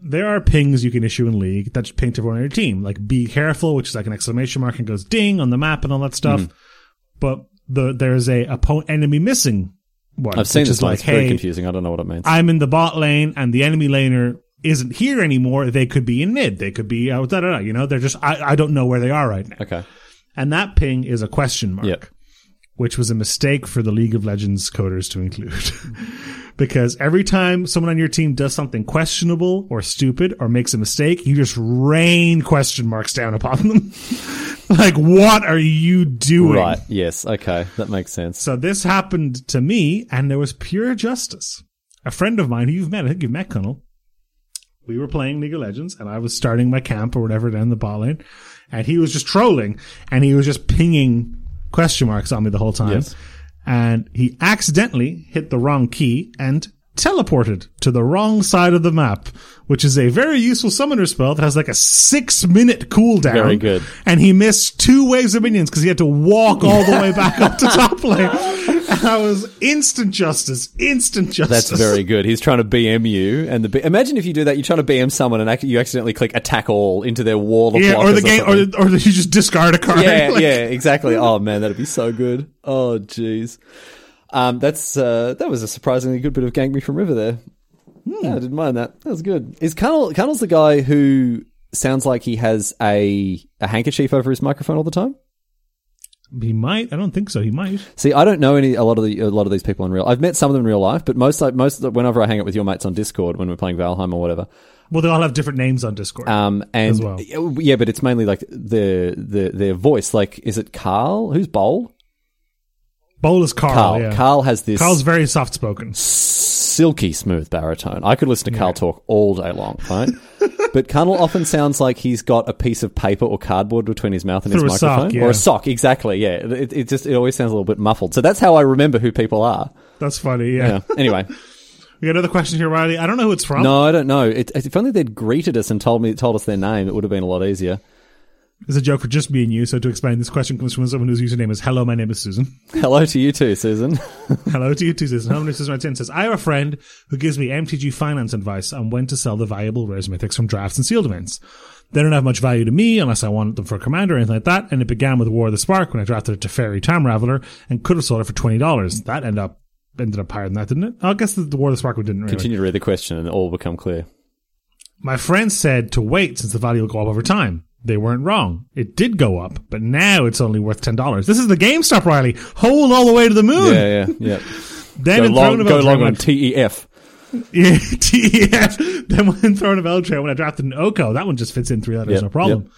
There are pings you can issue in League that just ping to everyone on your team, like "Be careful," which is like an exclamation mark and goes ding on the map and all that stuff. Mm-hmm. But the there's a opponent enemy missing one. I've seen this like, it's very hey, confusing. I don't know what it means. I'm in the bot lane and the enemy laner isn't here anymore. They could be in mid. They could be out. Da, da, da, you know, they're just, I, I don't know where they are right now. okay. And that ping is a question mark. Yep. Which was a mistake for the League of Legends coders to include. because every time someone on your team does something questionable or stupid or makes a mistake, you just rain question marks down upon them. like, what are you doing? Right. Yes. Okay. That makes sense. So this happened to me, and there was pure justice. A friend of mine who you've met, I think you've met, Connell. We were playing League of Legends, and I was starting my camp or whatever down the bot lane, and he was just trolling, and he was just pinging question marks on me the whole time. Yes. And he accidentally hit the wrong key and teleported to the wrong side of the map, which is a very useful summoner spell that has like a six minute cooldown. Very good. And he missed two waves of minions because he had to walk all the way back up to top lane. And I was instant justice, instant justice. That's very good. He's trying to BM you, and the B- imagine if you do that. You're trying to BM someone, and ac- you accidentally click attack all into their wall of yeah, or the game, or, something. or you just discard a card. yeah, Like, yeah, exactly. Oh man, that'd be so good. Oh jeez, um, that's uh, that was a surprisingly good bit of gank me from River there. Yeah, I didn't mind that. That was good. Is Carnal Carnal's the guy who sounds like he has a a handkerchief over his microphone all the time? He might. I don't think so. He might. See, I don't know any a lot of the a lot of these people in real. I've met some of them in real life, but most like most of the, whenever I hang out with your mates on Discord when we're playing Valheim or whatever, Well, they all have different names on Discord. um, and As well. yeah, but it's mainly like the the their voice. Like, is it Carl? Who's Bowl? Bowl is Carl. Carl. yeah. Carl has this Carl's very soft spoken. silky smooth baritone. I could listen to Carl talk all day long, right? but Carl often sounds like he's got a piece of paper or cardboard between his mouth and Through his a sock, microphone, yeah. or a sock. Exactly. Yeah. It, it just it always sounds a little bit muffled. So that's how I remember who people are. That's funny. Yeah. Yeah. Anyway, We got another question here, Riley. I don't know who it's from. no, I don't know. It, if only they'd greeted us and told me told us their name, it would have been a lot easier. It's a joke for just me and you. So to explain, this question comes from someone whose username is "Hello, my name is Susan." Hello to you too, Susan. Hello to you too, Susan. Hello, Susan writes in and says, "I have a friend who gives me MTG finance advice on when to sell the valuable rares mythics from drafts and sealed events. They don't have much value to me unless I want them for a commander or anything like that. And it began with War of the Spark when I drafted it to Teferi Time Raveler and could have sold it for twenty dollars. That ended up ended up higher than that, didn't it? I guess the, the War of the Spark didn't really. Continue to read the question, and it all will become clear. My friend said to wait since the value will go up over time. They weren't wrong. It did go up, but now it's only worth ten dollars. This is the GameStop, Riley. Hold all the way to the moon. Yeah, yeah, yeah. Then go in long, Throne of go long on TEF. Yeah, TEF. Then when Throne of Eldraine, when I drafted an Oko, that one just fits in three letters, Yep, no problem.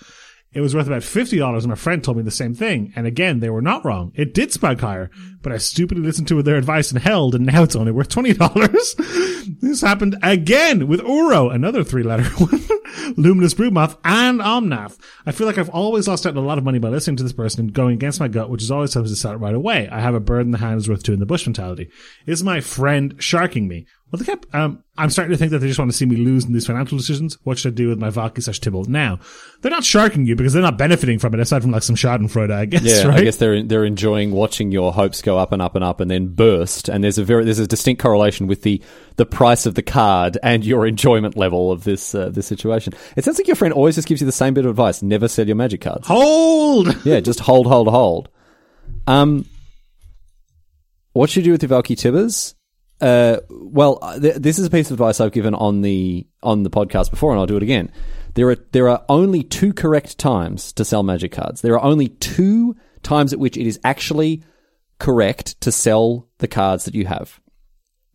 It was worth about fifty dollars, and my friend told me the same thing. And again, they were not wrong. It did spike higher, but I stupidly listened to their advice and held, and now it's only worth twenty dollars. this happened again with Uro, another three-letter one, Luminous Broodmoth, and Omnath. I feel like I've always lost out on a lot of money by listening to this person and going against my gut, which is always tells me to sell it right away. I have a bird in the hand is worth two in the bush mentality. Is my friend sharking me? Well, they kept, um, I'm starting to think that they just want to see me lose in these financial decisions. What should I do with my Valki slash Tibalt now? They're not sharking you because they're not benefiting from it aside from like some Schadenfreude, I guess, Yeah, right? I guess they're they're enjoying watching your hopes go up and up and up and then burst. And there's a very there's a distinct correlation with the the price of the card and your enjoyment level of this uh, this situation. It sounds like your friend always just gives you the same bit of advice: never sell your magic cards. Hold! Yeah, just hold, hold, hold. Um, what should you do with your Valki Tibbers? Uh, well, uh, th- this is a piece of advice I've given on the on the podcast before, and I'll do it again. There are there are only two correct times to sell magic cards. There are only two times at which it is actually correct to sell the cards that you have.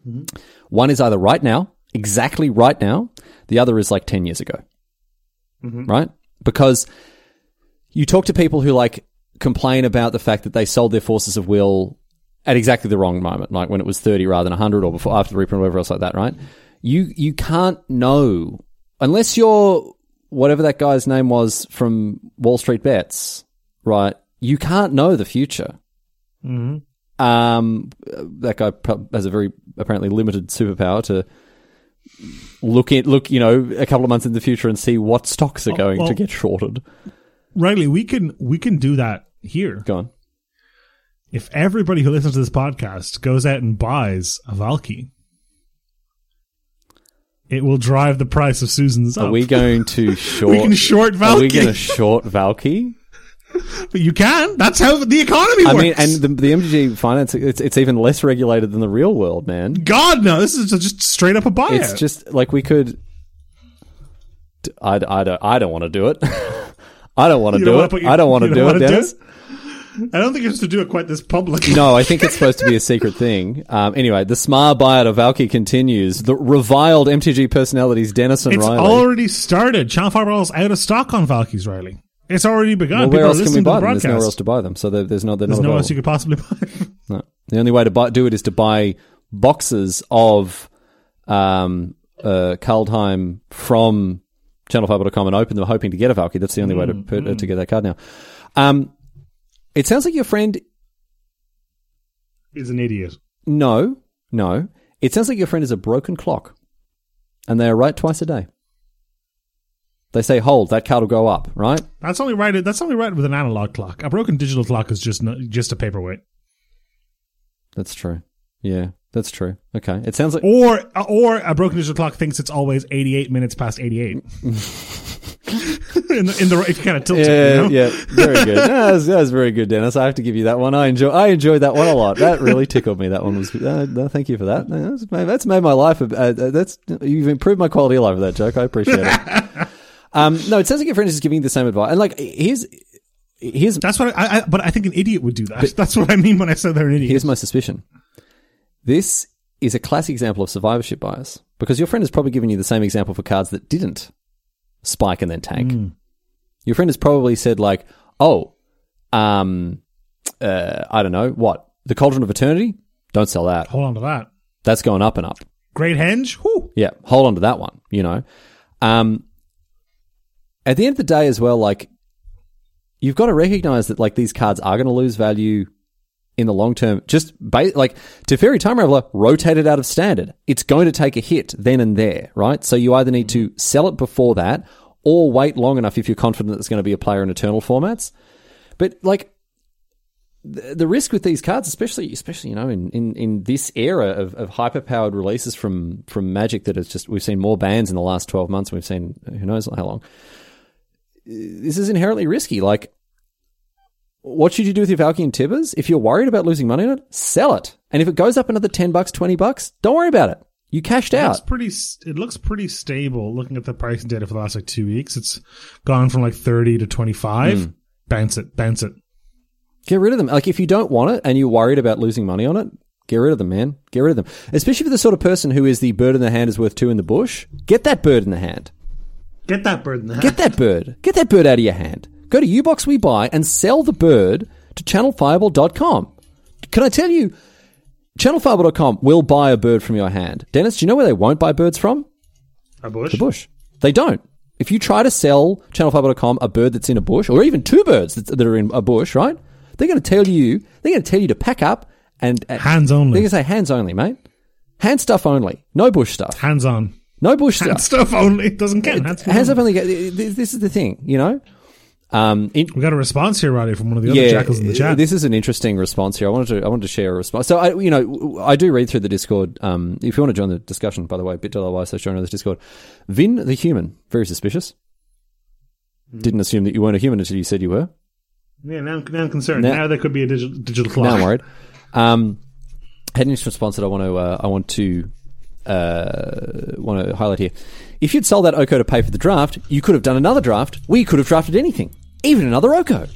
Mm-hmm. One is either right now, exactly right now. The other is like ten years ago, mm-hmm. right? Because you talk to people who like complain about the fact that they sold their forces of will at exactly the wrong moment, like when it was 30 rather than 100 or before after the reprint or whatever else like that, right? You you can't know unless you're whatever that guy's name was from Wall Street Bets, right? You can't know the future. Um, that guy has a very apparently limited superpower to look at look, you know, a couple of months in the future and see what stocks are going well- to get shorted. Riley, we can, we can do that here. Go on. If everybody who listens to this podcast goes out and buys a Valki, it will drive the price of Susan's up. Are we going to short? We can short Are we going to short Valki? But you can. That's how the economy works. I mean, and the, the MTG finance, it's, it's even less regulated than the real world, man. God, no. This is just straight up a buyout. It's just like we could. I, I don't, I don't want to do it. I don't want to do it. your- I don't want to do it, do Denis. I don't think supposed to do it quite this public. No, I think it's supposed to be a secret thing. Um, anyway, the smart buyout of Valki continues. The reviled MTG personalities Denis and It's Riley. already started. Channel Fireball is out of stock on Valkyries, Riley. It's already begun. well, People where are else can we buy the them? There's nowhere else to buy them, so there's no. They're There's nowhere else you could possibly buy. No. The only way to buy, do it is to buy boxes of um, uh, Kaldheim from channelfireball.com and open them hoping to get a Valkyrie. That's the only way to put, uh, to get that card now. Um, it sounds like your friend. Is an idiot. No, no. It sounds like your friend is a broken clock, and they are right twice a day. They say, "Hold, that card will go up." Right? That's only right. That's only right with an analog clock. A broken digital clock is just no, just a paperweight. That's true. Yeah, that's true. Okay. It sounds like Or or a broken digital clock thinks it's always 88 minutes past 88. in the, in the if kind of tilt Yeah, you know? yeah, very good. That, was, that was very good, Denis. I have to give you that one. I enjoy. I enjoyed that one a lot. That really tickled me. That one was. Uh, no, thank you for that. That's made, that's made my life. Uh, uh, that's you've improved my quality of life with that joke. I appreciate it. um, no, it sounds like your friend is just giving you the same advice. And like, here's here's That's what I, I. But I think an idiot would do that. That's what I mean when I said they're an idiot. here's my suspicion. This is a classic example of survivorship bias because your friend has probably given you the same example for cards that didn't spike and then tank. Your friend has probably said like, "Oh, um, uh, I don't know what the Cauldron of Eternity. Don't sell that. Hold on to that. That's going up and up. Great henge. Whew. Yeah, hold on to that one. You know, um, at the end of the day, as well, like you've got to recognize that like these cards are going to lose value in the long term. Just ba- like Teferi Time Raveler rotated out of standard. It's going to take a hit then and there, right? So you either need to sell it before that or wait long enough if you're confident that it's going to be a player in eternal formats. But like the, risk with these cards, especially especially you know in, in, in this era of, of hyper powered releases from from Magic that has just we've seen more bans in the last twelve months. We've seen who knows how long. This is inherently risky. Like, what should you do with your Valki and Tibbers? If you're worried about losing money on it, sell it. And if it goes up another ten bucks, twenty bucks, don't worry about it. You cashed It out. looks pretty. It looks pretty stable. Looking at the pricing data for the last like two weeks, it's gone from like 30 to 25. Hmm. Bounce it. Bounce it. Get rid of them. Like if you don't want it and you're worried about losing money on it, get rid of them, man. Get rid of them. Especially for the sort of person who is the bird in the hand is worth two in the bush. Get that bird in the hand. Get that bird in the hand. Get that bird. Get that bird out of your hand. Go to Ubox We Buy and sell the bird to channelfireball.com. Can I tell you, channelfireball.com will buy a bird from your hand. Denis, do you know where they won't buy birds from? a bush. The bush. They don't. If you try to sell channelfireball.com a bird that's in a bush, or even two birds that, that are in a bush, right? They're going to tell you. They're going to tell you to pack up and uh, Hands only. They're going to say hands only, mate. Hand stuff only. No bush stuff. Hands on. No bush Hand stuff. stuff only. It doesn't count. Hands up only. only. This this is the thing, you know. Um, in, We got a response here, Roddy, from one of the other yeah, jackals in the chat. this is an interesting response here. I wanted to I wanted to share a response. So I you know I do read through the Discord. Um, if you want to join the discussion, by the way, bit.ly slash join the Discord. Vin the human, very suspicious. Hmm. Didn't assume that you weren't a human until you said you were. yeah, now, now I'm concerned. Now- Now, there could be a digital, digital clock. Now I'm worried. Um, had an interesting response that I want to uh, I want to uh, want to highlight here. If you'd sold that Oko to pay for the draft, you could have done another draft. We could have drafted anything, even another Oko.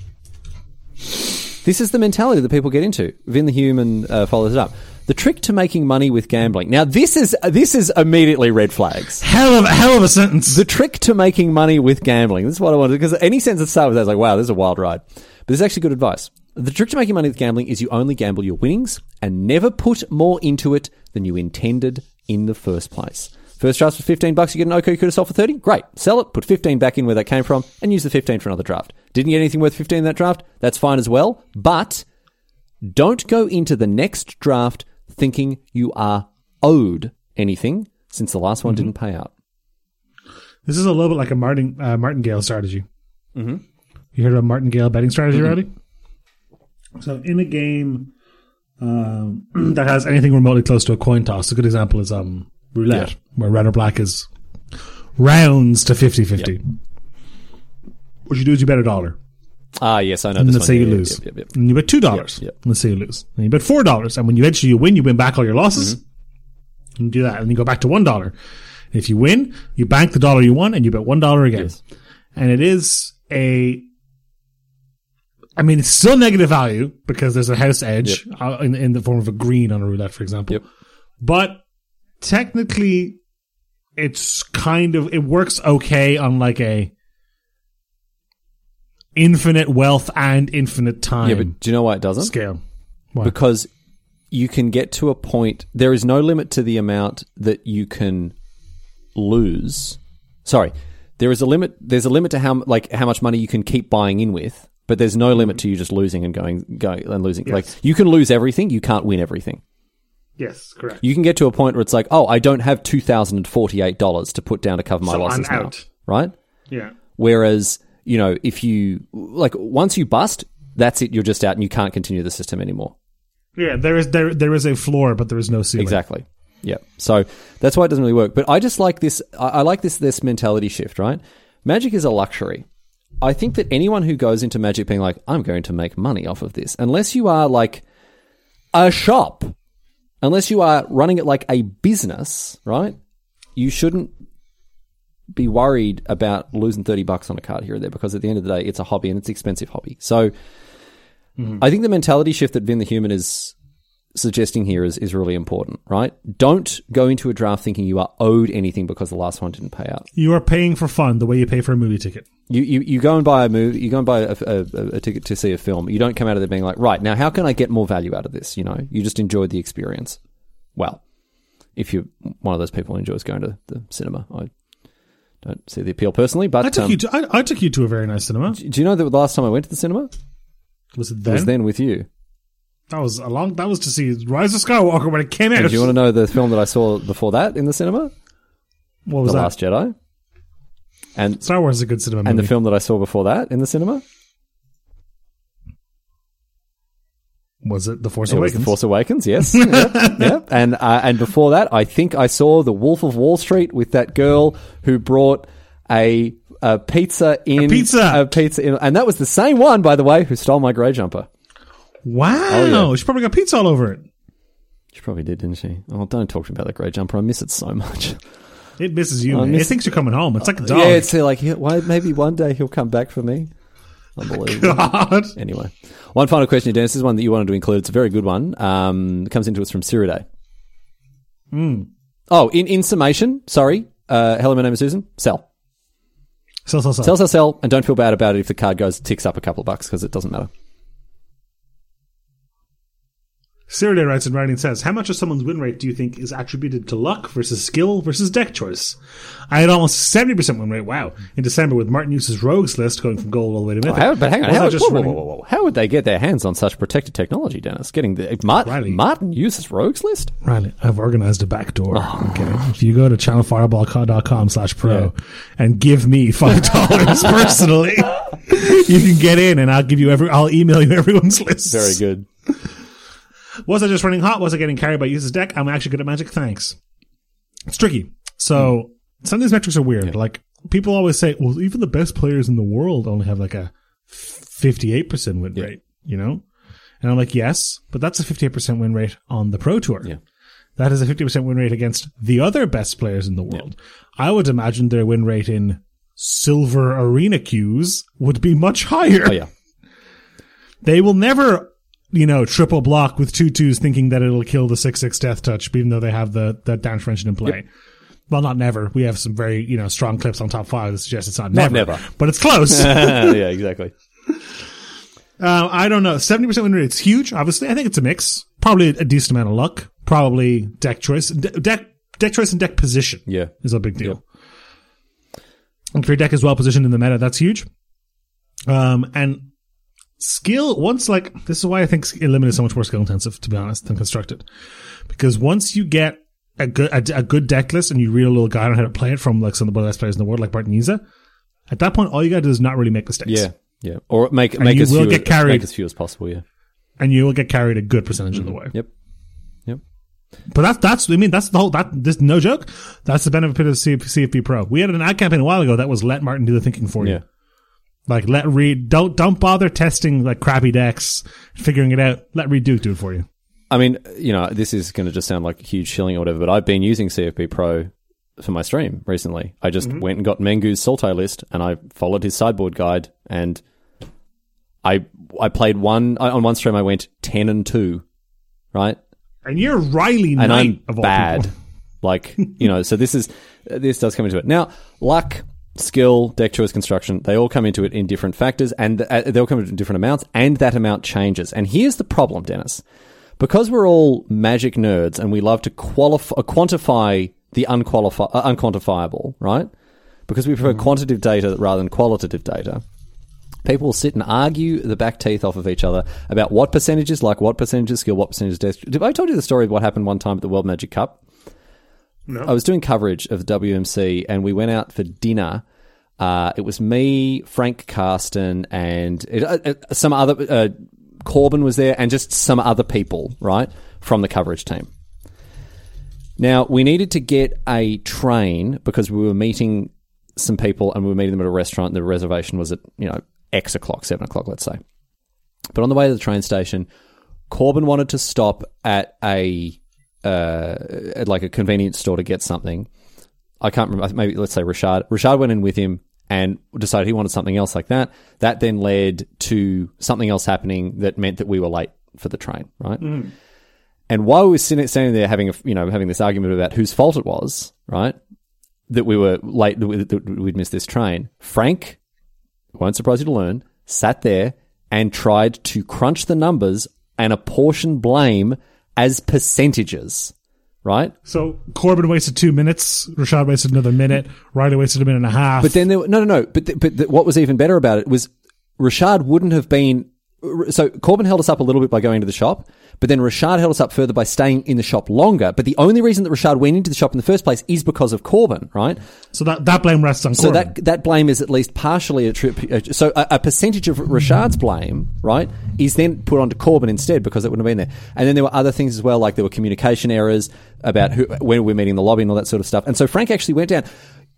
This is the mentality that people get into. Vin the Human uh, follows it up. The trick to making money with gambling. Now, this is this is immediately red flags. Hell of, hell of a sentence. The trick to making money with gambling. This is what I wanted because any sense that start with that is like, wow, this is a wild ride. But this is actually good advice. The trick to making money with gambling is you only gamble your winnings and never put more into it than you intended in the first place. First draft for 15 bucks, you get an Oko, you could have sold for 30. Great. Sell it, put 15 back in where that came from, and use the 15 for another draft. Didn't get anything worth 15 in that draft? That's fine as well. But don't go into the next draft thinking you are owed anything since the last one didn't pay out. This is a little bit like a Martin, uh, martingale strategy. Mm-hmm. You heard about martingale betting strategy, Roddy? So in a game um, that has anything remotely close to a coin toss, a good example is um, roulette, Yeah. where red or black is rounds to 50-50. What you do is you bet a dollar. Ah, yes, I know And this let's one. say you Yeah, lose. Yep, yep. And you bet two dollars. Let's say you lose. And you bet four dollars. And when you eventually you win, you win back all your losses. Mm-hmm. And you do that. And you go back to one dollar. If you win, you bank the dollar you won and you bet one dollar again. Yes. And it is a I mean, it's still negative value because there's a house edge uh, in, in the form of a green on a roulette, for example. Yep. But technically, it's kind of it works okay on like a infinite wealth and infinite time Yeah, but do you know why it doesn't? scale. Why? because you can get to a point there is no limit to the amount that you can lose sorry there is a limit there's a limit to how like how much money you can keep buying in with but there's no limit mm-hmm. to you just losing and going going and losing like you can lose everything you can't win everything yes, correct. you can get to a point where it's like oh i don't have $2048 to put down to cover my So I'm losses now right Yeah. whereas you know if you like once you bust that's it you're just out and you can't continue the system anymore Yeah, there is there there is a floor, but there is no ceiling. Exactly. Yeah. So that's why it doesn't really work. But I just like this. I, I like this this mentality shift. Right. Magic is a luxury. I think that anyone who goes into magic being like, I'm going to make money off of this, unless you are like a shop, unless you are running it like a business, right? You shouldn't be worried about losing 30 bucks on a card here or there because at the end of the day, it's a hobby and it's an expensive hobby. So mm-hmm. I think the mentality shift that Vin the Human is suggesting here is, is really important, right? Don't go into a draft thinking you are owed anything because the last one didn't pay out. You are paying for fun the way you pay for a movie ticket. You, you, you go and buy a movie, you go and buy a, a, a, a ticket to see a film. You don't come out of there being like, right, now how can I get more value out of this? You know, you just enjoyed the experience. Well, if you're one of those people who enjoys going to the cinema, I don't see the appeal personally, but I took um, you to I, I took you to a very nice cinema. do you know that the last time I went to the cinema Was it it was then with you? That was a long. That was to see Rise of Skywalker when it came out. And do you want to know the film that I saw before that in the cinema? what was the that? Last Jedi. And Star Wars is a good cinema and movie. the film that I saw before that in the cinema was it The Force it Awakens? The Force Awakens. Yes, yep, yep. And uh, and before that, I think I saw The Wolf of Wall Street with that girl who brought a, a pizza in A pizza! a pizza in, and that was the same one, by the way, who stole my grey jumper. Wow, Oh, yeah. she probably got pizza all over it. She probably did, didn't she? Oh, don't talk to me about that great jumper. I miss it so much. It misses you. I man. miss- it thinks you're coming home. It's like a dog. Yeah, it's like why, maybe one day he'll come back for me. Unbelievable. God. Anyway, one final question, Denis. This is one that you wanted to include. It's a very good one. Um, it comes into us from Ciriday. Hmm. Oh, in, in summation, sorry. Uh, hello, my name is Susan. Sell. Sell, sell, sell. Sell, sell, sell. And don't feel bad about it if the card goes, ticks up a couple of bucks because it doesn't matter. Siriday writes in writing says, How much of someone's win rate do you think is attributed to luck versus skill versus deck choice? I had almost 70% win rate, wow, in December with Martin Juza's rogues list going from gold all the way to mythic. How, but hang on. How, just whoa, whoa, whoa, whoa, how would they get their hands on such protected technology, Denis? Getting the Martin, Riley. Martin Juza's rogues list? Riley, I've organized a backdoor. Oh. Okay. If you go to channelfireball.com slash pro and give me $5 personally, you can get in and I'll give you every, I'll email you everyone's list. Very good. Was I just running hot? Was I getting carried by Juza's deck? I'm actually good at magic. Thanks. It's tricky. So hmm. some of these metrics are weird. Like people always say, well, even the best players in the world only have like a 58% win rate, you know? And I'm like, yes, but that's a 58% win rate on the pro tour. Yeah. That is a 50% win rate against the other best players in the world. I would imagine their win rate in silver arena queues would be much higher. Oh, yeah. They will never, you know, triple block with two twos thinking that it'll kill the six six death touch, even though they have the the prevention in play. Well, not never. We have some very you know strong clips on top five that suggest it's not never, never. but it's close. yeah, exactly. uh, I don't know. Seventy percent win rate. It's huge. Obviously, I think it's a mix. Probably a decent amount of luck. Probably deck choice, De- deck deck choice, and deck position Yeah. is a big deal. And if your deck is well positioned in the meta, that's huge. Um, and skill, once like, this is why I think Limit is so much more skill intensive, to be honest, than Constructed. Because once you get a good, a, a good deck list and you read a little guide on how to play it from like some of the best players in the world, like Martin Juza, at that point, all you gotta do is not really make mistakes. Yeah. Yeah. Or make, make you as will few, get carried. make as few as possible, yeah. And you will get carried a good percentage of the mm-hmm. way. Yep. Yep. But that's that's I mean that's the whole that this no joke. That's the benefit of CF, CFB Pro. We had an ad campaign a while ago that was let Martin do the thinking for you. Yeah. Like let Reid don't don't bother testing like crappy decks, figuring it out. Let Reid Duke do it for you. I mean, you know, this is going to just sound like a huge shilling or whatever, but I've been using CFB Pro for my stream recently. I just mm-hmm. went and got Mengu's Sultai list and I followed his sideboard guide and I I played one on one stream. I went ten and two, right? And you're Riley and Knight I'm of all bad. people. Like you know, so this is this does come into it. Now, luck, skill, deck choice, construction, they all come into it in different factors, and uh, they all come in different amounts, and that amount changes. And here's the problem, Denis, because we're all magic nerds and we love to qualify, uh, quantify the unqualifi- uh, unquantifiable, right? Because we prefer quantitative data rather than qualitative data. People will sit and argue the back teeth off of each other about what percentages like, what percentages skill, what percentages death. Did I told you the story of what happened one time at the World Magic Cup? No. I was doing coverage of the WMC and we went out for dinner. Uh, it was me, Frank Karsten, and it, uh, uh, some other. Uh, Corbin was there, and just some other people, right, from the coverage team. Now we needed to get a train because we were meeting some people, and we were meeting them at a restaurant. The reservation was at you know X o'clock, seven o'clock, let's say. But on the way to the train station, Corbin wanted to stop at a uh, at like a convenience store to get something. I can't remember. Maybe let's say Rashad. Rashad went in with him and decided he wanted something else like that. That then led to something else happening that meant that we were late for the train, right? And while we were sitting, standing there having a, you know having this argument about whose fault it was, right? That we were late, that we'd missed this train. Frank, won't surprise you to learn, sat there and tried to crunch the numbers and apportion blame as percentages, right? So Corbin wasted two minutes. Rashad wasted another minute. Riley wasted a minute and a half. But then there, were no, no, no. But th- but th- what was even better about it was Rashad wouldn't have been. So Corbin held us up a little bit by going to the shop, but then Rashad held us up further by staying in the shop longer. But the only reason that Rashad went into the shop in the first place is because of Corbin, right? so that, that blame rests on So Corbin. that that blame is at least partially attributed. So a, a percentage of Rashad's blame, right, is then put onto Corbin instead because it wouldn't have been there. And then there were other things as well, like there were communication errors about who, when we were meeting in the lobby and all that sort of stuff. And so Frank actually went down.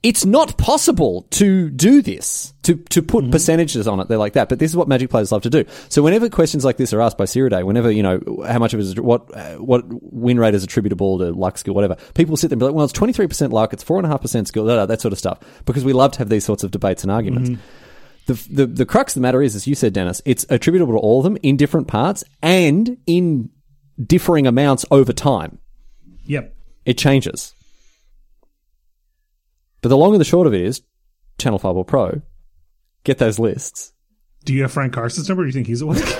It's not possible to do this to to put percentages on it. They're like that, but this is what Magic players love to do. So whenever questions like this are asked by Day, whenever you know how much of it is what uh, what win rate is attributable to luck skill, whatever, people sit there and be like, well, it's twenty three percent luck, it's four and a half percent skill, blah, blah, that sort of stuff, because we love to have these sorts of debates and arguments. The, the the crux of the matter is, as you said, Denis, it's attributable to all of them in different parts and in differing amounts over time. yep. It changes. But the long and the short of it is, Channel 5 or Pro, get those lists. Do you have Frank Karsten's number? Do you think he's awake?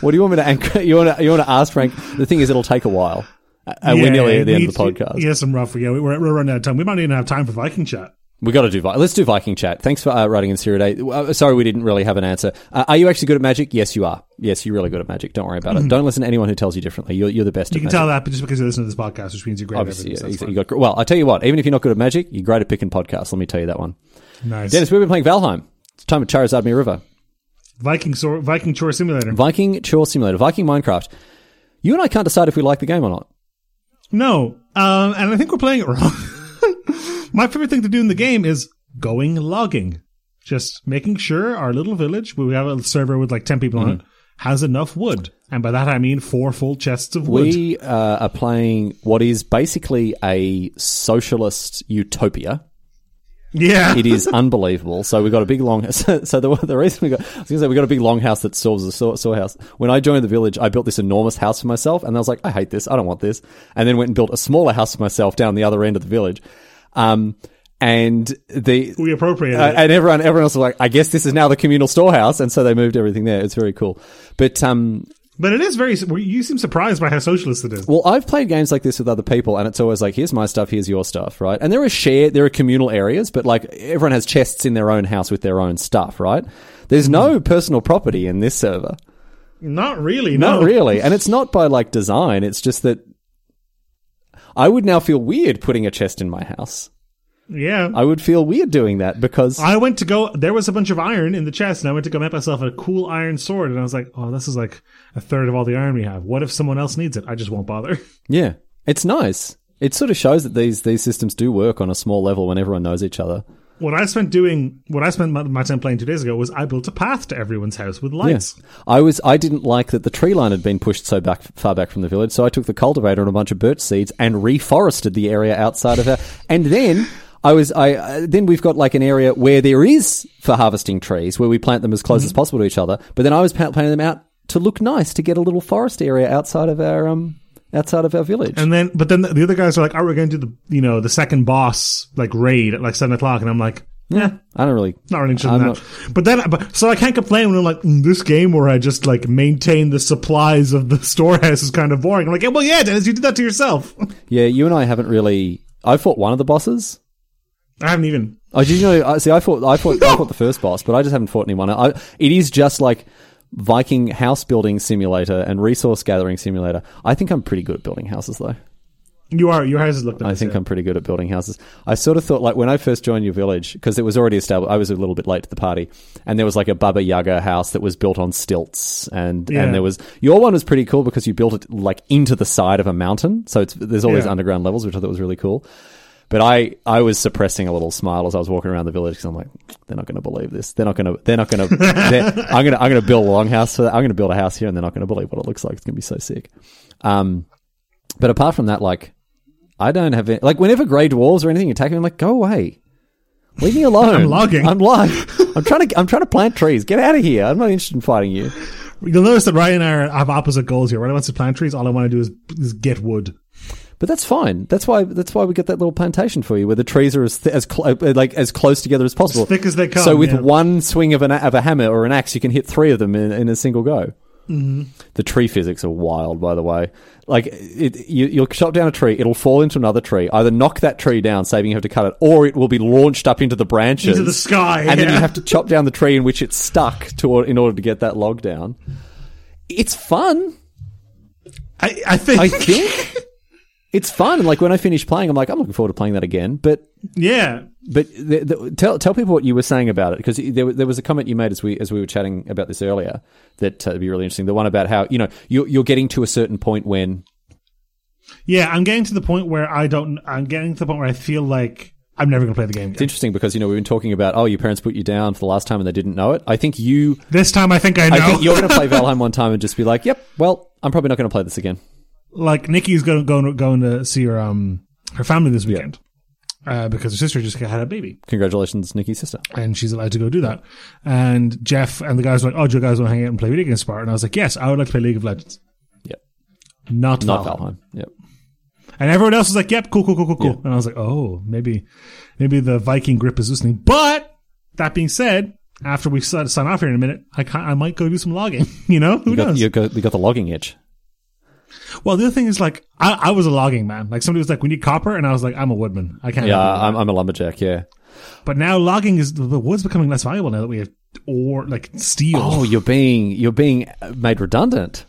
What do you want me to anchor? You want to you want to ask Frank? The thing is, it'll take a while. Uh, we're nearly at the end of the podcast. Yeah, some rough. Yeah, we're, we're running out of time. We might even have time for Viking chat. We got to do. Let's do Viking chat. Thanks for uh, writing in Day. Uh, sorry, we didn't really have an answer. Uh, are you actually good at magic? Yes, you are. Yes, you're really good at magic. Don't worry about it. Don't listen to anyone who tells you differently. You're, you're the best. Mm-hmm. You can magic. tell that, but just because you listen to this podcast, which means you're great Obviously, at yeah, everything. so you, got. Well, I tell you what. Even if you're not good at magic, you're great at picking podcasts. Let me tell you that one. nice. Denis, we've been playing Valheim. It's time at Charizardmere River. Viking, Sor- Viking Chore Simulator. Viking Chore Simulator. Viking Minecraft. You and I can't decide if we like the game or not. No, um, and I think we're playing it wrong. My favorite thing to do in the game is going logging. Just making sure our little village, we have a server with like 10 people on Mm-hmm. it, has enough wood. And by that I mean four full chests of wood. We uh, are playing what is basically a socialist utopia. yeah. It is unbelievable. So we got a big long. So, so the, the reason we got, I was going to say we got a big long house that serves as a saw, saw house. When I joined the village, I built this enormous house for myself, and I was like, I hate this. I don't want this. And then went and built a smaller house for myself down the other end of the village. Um, and the we appropriated uh, and everyone everyone else was like, I guess this is now the communal storehouse, and so they moved everything there. It's very cool. But um, But it is very, you seem surprised by how socialist it is. well, I've played games like this with other people, and it's always like, here's my stuff, here's your stuff, right? And there are shared, there are communal areas, but like everyone has chests in their own house with their own stuff, right? There's no personal property in this server. Not really, Not no. really. And it's not by like design, it's just that I would now feel weird putting a chest in my house. Yeah. I would feel weird doing that because I went to go. There was a bunch of iron in the chest, and I went to go make myself a cool iron sword. And I was like, "Oh, this is like a third of all the iron we have. What if someone else needs it? I just won't bother." yeah, it's nice. It sort of shows that these these systems do work on a small level when everyone knows each other. What I spent doing, what I spent my, my time playing two days ago, was I built a path to everyone's house with lights. I was I didn't like that the tree line had been pushed so back far back from the village, so I took the cultivator and a bunch of birch seeds and reforested the area outside of her. And then I was I uh, then we've got like an area where there is for harvesting trees where we plant them as close Mm-hmm. as possible to each other. But then I was planting them out to look nice to get a little forest area outside of our um outside of our village. And then, but then the other guys are like, "Oh, we're going to do the you know the second boss like raid at like seven o'clock," and I'm like, "Yeah, I don't really. not really interested I'm in that." But then, but so I can't complain when I'm like, mm, "This game where I just like maintain the supplies of the storehouse is kind of boring." I'm like, yeah, "Well, yeah, Denis, you did that to yourself." Yeah, you and I haven't really. I fought one of the bosses. I haven't even. Oh, did you know? I see. I fought. I fought. I fought the first boss, but I just haven't fought anyone. I, it is just like Viking house building simulator and resource gathering simulator. I think I'm pretty good at building houses, though. You are your houses look. I think I'm pretty good at building houses. I sort of thought, like, when I first joined your village, because it was already established, I was a little bit late to the party, and there was like a Baba Yaga house that was built on stilts, and Yeah. and there was your one was pretty cool because you built it like into the side of a mountain, so it's there's all these underground levels, which I thought was really cool. But I, I was suppressing a little smile as I was walking around the village because I'm like, they're not going to believe this. They're not going to. They're not going to. I'm going to. I'm going to build a longhouse. For that. I'm going to build a house here, and they're not going to believe what it looks like. It's going to be so sick. Um, but apart from that, like, I don't have any, like whenever grey dwarves or anything attack me, I'm like, go away. Leave me alone. I'm logging. I'm logging. I'm trying to. I'm trying to plant trees. Get out of here. I'm not interested in fighting you. You'll notice that Ryan and I have opposite goals here. Ryan wants to plant trees. All I want to do is, is get wood. But that's fine. That's why. That's why we get that little plantation for you, where the trees are as th- as cl- uh, like as close together as possible, as thick as they come, So with yeah. one swing of an a- of a hammer or an axe, you can hit three of them in, in a single go. Mm-hmm. The tree physics are wild, by the way. Like it, you, you'll chop down a tree, it'll fall into another tree, either knock that tree down, saving you have to cut it, or it will be launched up into the branches, Into the sky, and then you have to chop down the tree in which it's stuck to in order to get that log down. It's fun. I, I think. I think it's fun. Like when I finish playing, I'm like, I'm looking forward to playing that again. But yeah. but the, the, tell tell people what you were saying about it because there, there was a comment you made as we as we were chatting about this earlier that uh, would be really interesting. The one about how you know you're, you're getting to a certain point when Yeah, I'm getting to the point where I don't. I'm getting to the point where I feel like I'm never going to play the game it's interesting because you know we've been talking about oh your parents put you down for the last time and they didn't know it. I think you This time, I think I know. I think you're going to play Valheim one time and just be like, yep, well I'm probably not going to play this again. Like Nikki's going going going to see her um her family this weekend uh, because her sister just had a baby Congratulations, Nikki's sister. and she's allowed to go do that. And Jeff and the guys were like, "Oh, do you guys want to hang out and play video games, Spartan?" And I was like, "Yes, I would like to play League of Legends, Yep, not not Valheim." Valheim. Yep. And everyone else was like, "Yep, cool, cool, cool, cool, cool." And I was like, "Oh, maybe, maybe the Viking grip is listening." But that being said, after we sign sign off here in a minute, I I might go do some logging. You know, who You got, knows? you got, you got the logging itch. Well, the other thing is like I, I was a logging man. Like somebody was like, "We need copper," and I was like, "I'm a woodman. I can't." Yeah, help you with I'm, I'm a lumberjack. Yeah. But now logging is the wood's becoming less valuable now that we have ore like steel. Oh, you're being you're being made redundant.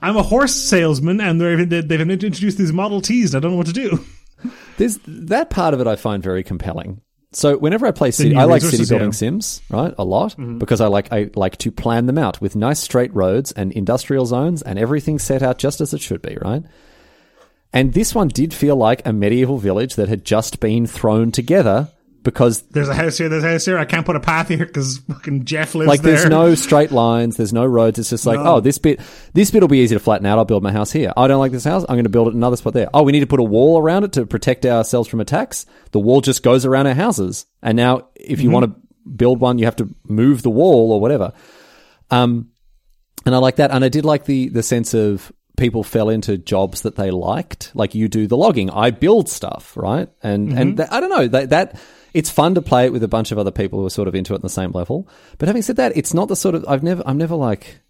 I'm a horse salesman, and they're, they- they've introduced these Model Ts. and I don't know what to do. There's that part of it I find very compelling. So whenever I play city, I like city building yeah. sims, right? A lot because I like I like to plan them out with nice straight roads and industrial zones and everything set out just as it should be, right? And this one did feel like a medieval village that had just been thrown together because There's a house here. There's a house here. I can't put a path here because fucking Jeff lives like there. there's no straight lines, there's no roads. It's just like, No. oh, this bit, this bit will be easy to flatten out. I'll build my house here. I don't like this house. I'm going to build it another spot there. Oh, we need to put a wall around it to protect ourselves from attacks. The wall just goes around our houses. And now, if you want to build one, you have to move the wall or whatever. Um, and I like that. And I did like the the sense of people fell into jobs that they liked. Like you do the logging, I build stuff, right? And and that, I don't know that that it's fun to play it with a bunch of other people who are sort of into it on the same level. But having said that, it's not the sort of I've never I'm never like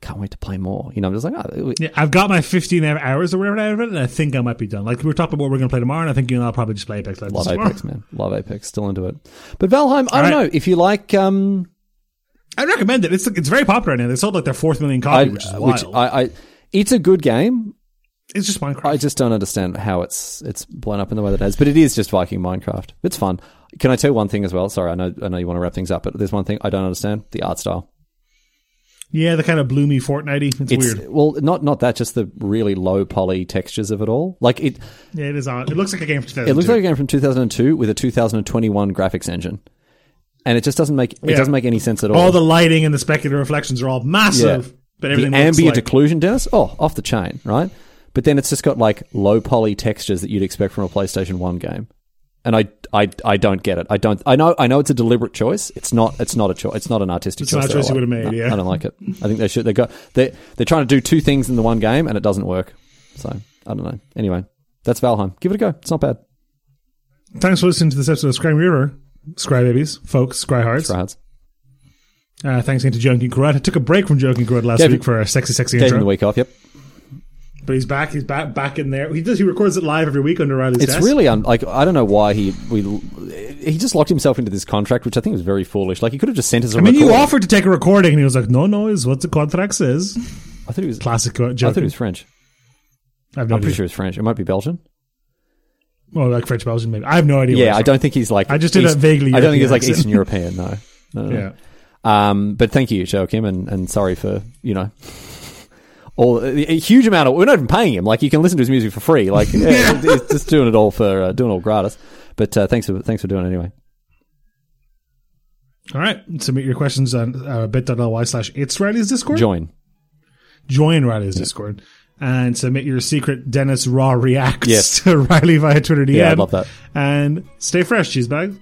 can't wait to play more. You know, I'm just like oh, Yeah, I've got my 15 hours or whatever out of it, and I think I might be done. Like we were talking about what we're going to play tomorrow, and I think you know I'll probably just play Apex Legends. love tomorrow. Apex, man, love Apex, still into it. But Valheim, I don't right. know if you like. um I recommend it. It's it's very popular now. They sold like their fourth million I, copy, which is wild. which I, I it's a good game. It's just Minecraft. I just don't understand how it's it's blown up in the way that it has. But it is just Viking Minecraft. It's fun. Can I tell you one thing as well? Sorry, I know I know you want to wrap things up, but there's one thing I don't understand: the art style. yeah, the kind of bloomy Fortnite. It's, It's weird. well, not not that, just the really low poly textures of it all. Like it, Yeah, it is odd. It looks like a game from 2002. it looks like a game from 2002 with a 2021 graphics engine, and it just doesn't make it Yeah. doesn't make any sense at all. all the lighting and the specular reflections are all massive, Yeah. but the everything ambient looks like, occlusion, Denis. Oh, off the chain, right? But then it's just got like low poly textures that you'd expect from a PlayStation One game. and I, I, I don't get it. I don't. I know. I know it's a deliberate choice. It's not. It's not a choice. It's not an artistic It's choice. not a I choice you would've made, No, yeah. I don't like it. I think they should. They got. They they're trying to do two things in the one game, and it doesn't work. So I don't know. Anyway, that's Valheim. Give it a go. It's not bad. Thanks for listening to this episode of Scry River. Scry Babies, folks, Scry Hearts. Try hard. Uh, thanks again to Junkie Crud. I took a break from Junkie Crud last Gave week him- for a sexy, sexy Gave him intro. the week off. Yep. But he's back. He's back back in there. He does. He records it live every week under Riley's It's desk. really un- like I don't know why he we he just locked himself into this contract, which I think was very foolish. Like he could have just sent us a I mean, you offered to take a recording, and he was like, "No, no, is what the contract says." I thought he was. Classic uh, I thought he was French. I have no I'm pretty sure it's French. It might be Belgian. Well, like French Belgian, maybe. I have no idea. Yeah, I don't think he's like. I just did a vaguely I don't think he's like. Eastern European. No. no, no. Yeah. Um, but thank you, Joachim, and, and sorry for you know all a, a huge amount of. We're not even paying him. Like you can listen to his music for free. Like yeah, he's just doing it all for uh, doing it all gratis. But uh, thanks for thanks for doing it anyway. All right. Submit your questions on uh, bit.ly slash it's Riley's Discord. Join. Join Riley's Discord. And submit your secret Denis Raw reacts Yes. to Riley via Twitter DM. Yeah, I love that. And stay fresh, cheese bag.